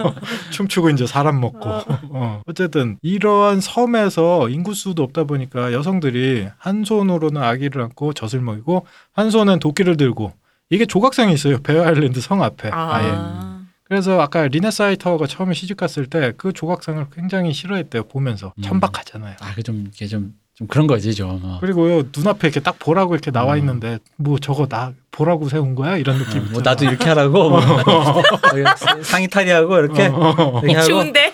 춤추고 이제 사람 먹고 어. 어쨌든 이러한 섬에서 인구 수도 없다 보니까 여성들이 한 손으로는 아기를 안고 젖을 먹이고 한 손엔 도끼를 들고 이게 조각상이 있어요 베어 아일랜드 성 앞에 아예 아. 그래서 아까 리네스 하이타워가 처음에 시집 갔을 때 그 조각상을 굉장히 싫어했대요 보면서 음. 천박하잖아요 아, 그 좀, 이게 좀, 좀 그런 거지, 좀. 어. 그리고요 눈앞에 이렇게 딱 보라고 이렇게 나와 음. 있는데 뭐 저거 나 보라고 세운 거야 이런 느낌 어, 뭐 나도 이렇게 하라고 뭐. 상의 탈의하고 이렇게 어, 어, 어. 이렇게 하고 추운데?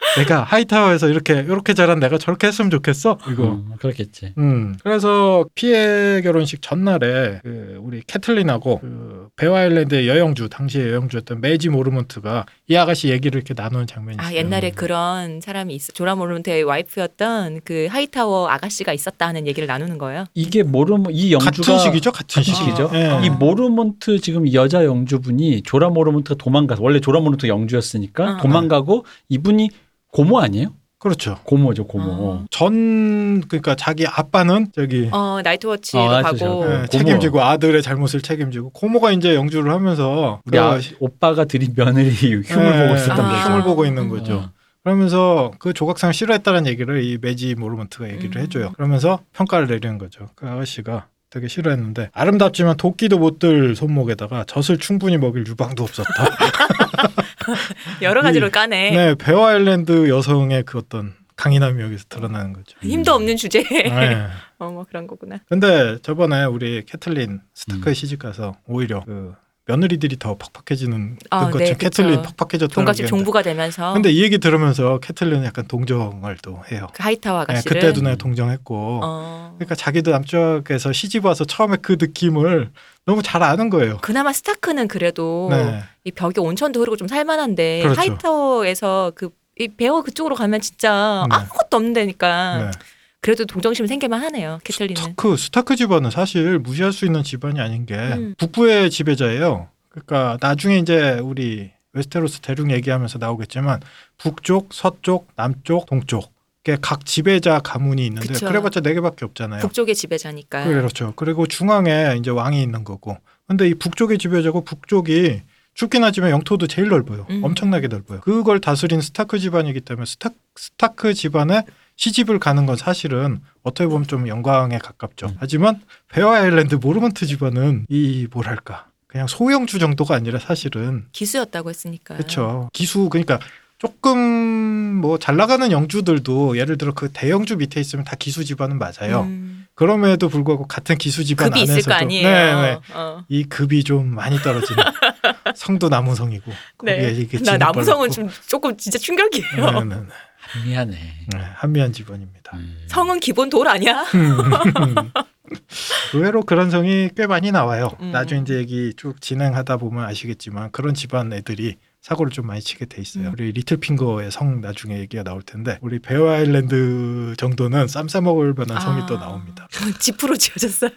어. 어. 내가 하이타워에서 이렇게 이렇게 자란 내가 저렇게 했으면 좋겠어 이거 음, 그렇겠지. 음. 그래서 피의 결혼식 전날에 그 우리 캐틀린하고 그 베어 아일랜드의 여영주 당시의 여영주였던 메이지 모르먼트가 이 아가씨 얘기를 이렇게 나누는 장면이 있어요. 아 옛날에 그런 사람이 있어. 조라 모르몬트의 와이프였던 그 하이타워 아가씨가 있었다는 얘기를 나누는 거예요. 이게 모르몬트 이 영주가 같은 시기죠, 같은 같은 시기. 시기죠. 예. 이 모르몬트 지금 이 여자 영주분이 조라 모르몬트가 도망가서 원래 조라 모르몬트 영주였으니까 어. 도망가고 이분이 고모 아니에요? 그렇죠. 고모죠 고모. 전 그러니까 자기 아빠는 저기 어 나이트워치로 어, 가고 고모. 책임지고 아들의 잘못을 책임지고 고모가 이제 영주를 하면서 우리 아, 어, 오빠가 들인 며느리 흉을 예, 보고 있었던 아. 거죠. 흉을 보고 있는 거죠. 어. 그러면서 그 조각상을 싫어했다는 얘기를 이 매지 모르먼트가 얘기를 음. 해줘요. 그러면서 평가를 내리는 거죠. 그 아가씨가 되게 싫어했는데 아름답지만 도끼도 못 들 손목에다가 젖을 충분히 먹일 유방도 없었다. 여러 가지로 이- 까네. 네, 베어 아일랜드 여성의 그 어떤 강인함이 여기서 드러나는 거죠. 힘도 없는 주제에 네. 어 뭐 그런 거구나. 근데 저번에 우리 캐틀린 스타크에 음. 시집 가서 오히려 그 며느리들이 더 팍팍해지는 아, 것처럼 네. 캐틀린 팍팍해졌다는 게 종부가 되면서 근데 이 얘기 들으면서 캐틀린은 약간 동정을 또 해요. 그 하이타워 네, 아가씨를 그때도 내가 동정했고 어. 그러니까 자기도 남쪽에서 시집 와서 처음에 그 느낌을 너무 잘 아는 거예요. 그나마 스타크는 그래도 네. 이 벽에 온천도 흐르고 좀 살만한데 그렇죠. 하이타워에서 그 베어 그쪽으로 가면 진짜 네. 아무것도 없는 데니까 네. 그래도 동정심 생길만 하네요. 캐틀린은. 스타크 스타크 집안은 사실 무시할 수 있는 집안이 아닌 게 음. 북부의 지배자예요. 그러니까 나중에 이제 우리 웨스테로스 대륙 얘기하면서 나오겠지만 북쪽, 서쪽, 남쪽, 동쪽 각 지배자 가문이 있는데 그쵸. 그래봤자 네 개밖에 없잖아요. 북쪽의 지배자니까. 그렇죠. 그리고 중앙에 이제 왕이 있는 거고. 근데 이 북쪽의 지배자고 북쪽이 춥긴 하지만 영토도 제일 넓어요. 음. 엄청나게 넓어요. 그걸 다스린 스타크 집안이기 때문에 스타, 스타크 집안에 시집을 가는 건 사실은 어떻게 보면 좀 영광에 가깝죠. 음. 하지만 베어 아일랜드 모르먼트 집안은 이 뭐랄까 그냥 소영주 정도가 아니라 사실은 기수였다고 했으니까. 그렇죠. 기수 그러니까 조금 뭐 잘 나가는 영주들도 예를 들어 그 대영주 밑에 있으면 다 기수 집안은 맞아요. 음. 그럼에도 불구하고 같은 기수 집안 급이 안에서도 있을 거 아니에요. 네, 네. 어. 이 급이 좀 많이 떨어지는 성도 나무성이고 거기에 네. 이게 나 발랐고. 좀 조금 진짜 충격이에요. 네, 네, 네. 미안해. 네, 한미한 집안입니다. 음. 성은 기본 돌 아니야? 의외로 그런 성이 꽤 많이 나와요. 음. 나중에 이제 얘기 쭉 진행하다 보면 아시겠지만 그런 집안 애들이 사고를 좀 많이 치게 돼 있어요. 음. 우리 리틀핑거의 성 나중에 얘기가 나올 텐데 우리 베어 아일랜드 정도는 쌈 싸 먹을 만한 성이 아. 또 나옵니다. 지프로 지어졌어요.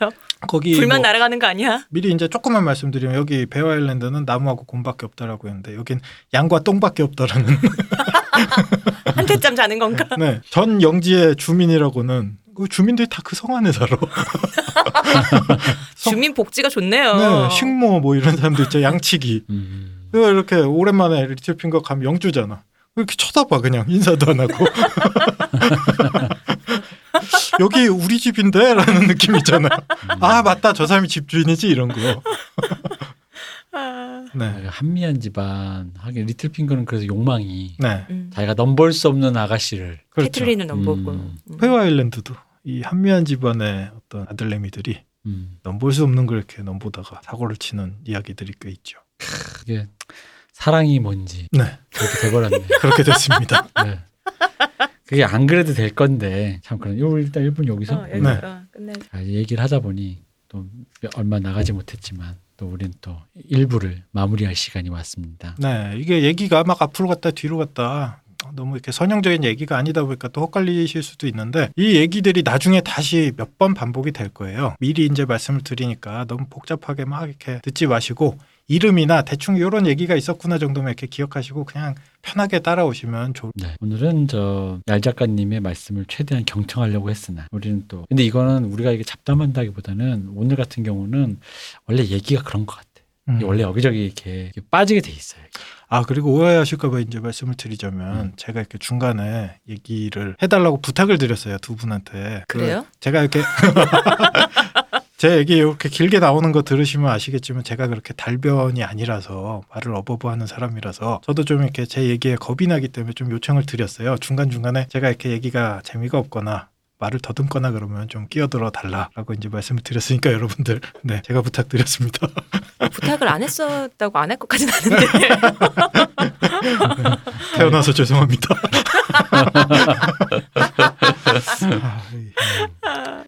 거기 불만 뭐 날아가는 거 아니야? 미리 이제 조금만 말씀드리면 여기 베어 아일랜드는 나무하고 곰밖에 없다라고 했는데 여긴 양과 똥밖에 없다라는 한태짬 자는 건가? 네. 전 영지의 주민이라고는 그 주민들이 다 그 성 안에 살아. 성- 주민 복지가 좋네요. 네, 식모 뭐 이런 사람도 있죠. 양치기. 음. 이렇게 오랜만에 리틀핑거 가면 영주잖아. 이렇게 쳐다봐 그냥 인사도 안 하고. 여기 우리 집인데라는 느낌 있잖아. 아 맞다 저 사람이 집주인이지 이런 거. 아, 네. 한미한 집안 하긴 리틀핑거는 그래서 욕망이 네. 음. 자기가 넘볼 수 없는 아가씨를 그렇죠. 캐틀린을 넘보고. 음. 페어 아일랜드도 이 한미한 집안의 어떤 아들내미들이 음. 넘볼 수 없는 걸 이렇게 넘보다가 사고를 치는 이야기들이 꽤 있죠. 그게 사랑이 뭔지 네. 그렇게 돼버렸네. 그렇게 됐습니다. 네. 그게 안 그래도 될 건데 참 그런 요 일단 1분 여기서 어, 네. 어, 끝내. 자, 얘기를 하다 보니 또 얼마 나가지 못했지만 또 우린 또 일부를 마무리할 시간이 왔습니다. 네, 이게 얘기가 막 앞으로 갔다 뒤로 갔다 너무 이렇게 선형적인 얘기가 아니다 보니까 또 헛갈리실 수도 있는데 이 얘기들이 나중에 다시 몇 번 반복이 될 거예요. 미리 이제 말씀을 드리니까 너무 복잡하게 막 이렇게 듣지 마시고 이름이나 대충 이런 얘기가 있었구나 정도만 이렇게 기억하시고 그냥 편하게 따라오시면 좋을 네. 오늘은 저 얄 작가님의 말씀을 최대한 경청하려고 했으나 우리는 또 근데 이거는 우리가 이게 잡담한다기보다는 오늘 같은 경우는 원래 얘기가 그런 것 같아. 음. 원래 여기저기 이렇게, 이렇게 빠지게 돼 있어요. 아 그리고 오해하실까봐 이제 말씀을 드리자면 음. 제가 이렇게 중간에 얘기를 해달라고 부탁을 드렸어요 두 분한테. 그 그래요? 제가 이렇게 제 얘기 이렇게 길게 나오는 거 들으시면 아시겠지만 제가 그렇게 달변이 아니라서 말을 어버버하는 사람이라서 저도 좀 이렇게 제 얘기에 겁이 나기 때문에 좀 요청을 드렸어요. 중간 중간에 제가 이렇게 얘기가 재미가 없거나 말을 더듬거나 그러면 좀 끼어들어 달라라고 이제 말씀을 드렸으니까 여러분들 네 제가 부탁드렸습니다. 부탁을 안 했었다고 안 할 것까지는 아는데. 태어나서 죄송합니다. 아, 이-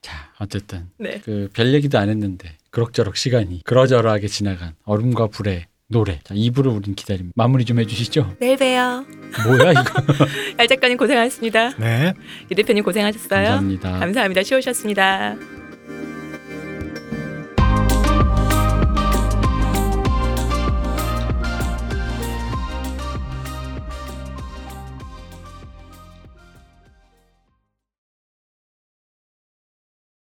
자, 어쨌든 네. 그별 얘기도 안 했는데 그럭저럭 시간이 그러저러하게 지나간 얼음과 불의 노래. 자, 2부를 우린 기다립니다. 마무리 좀 해주시죠. 내일 봬요. 뭐야 이거? 얄 작가님 고생하셨습니다. 네. 이 대표님 고생하셨어요. 감사합니다. 감사합니다. 쉬우셨습니다.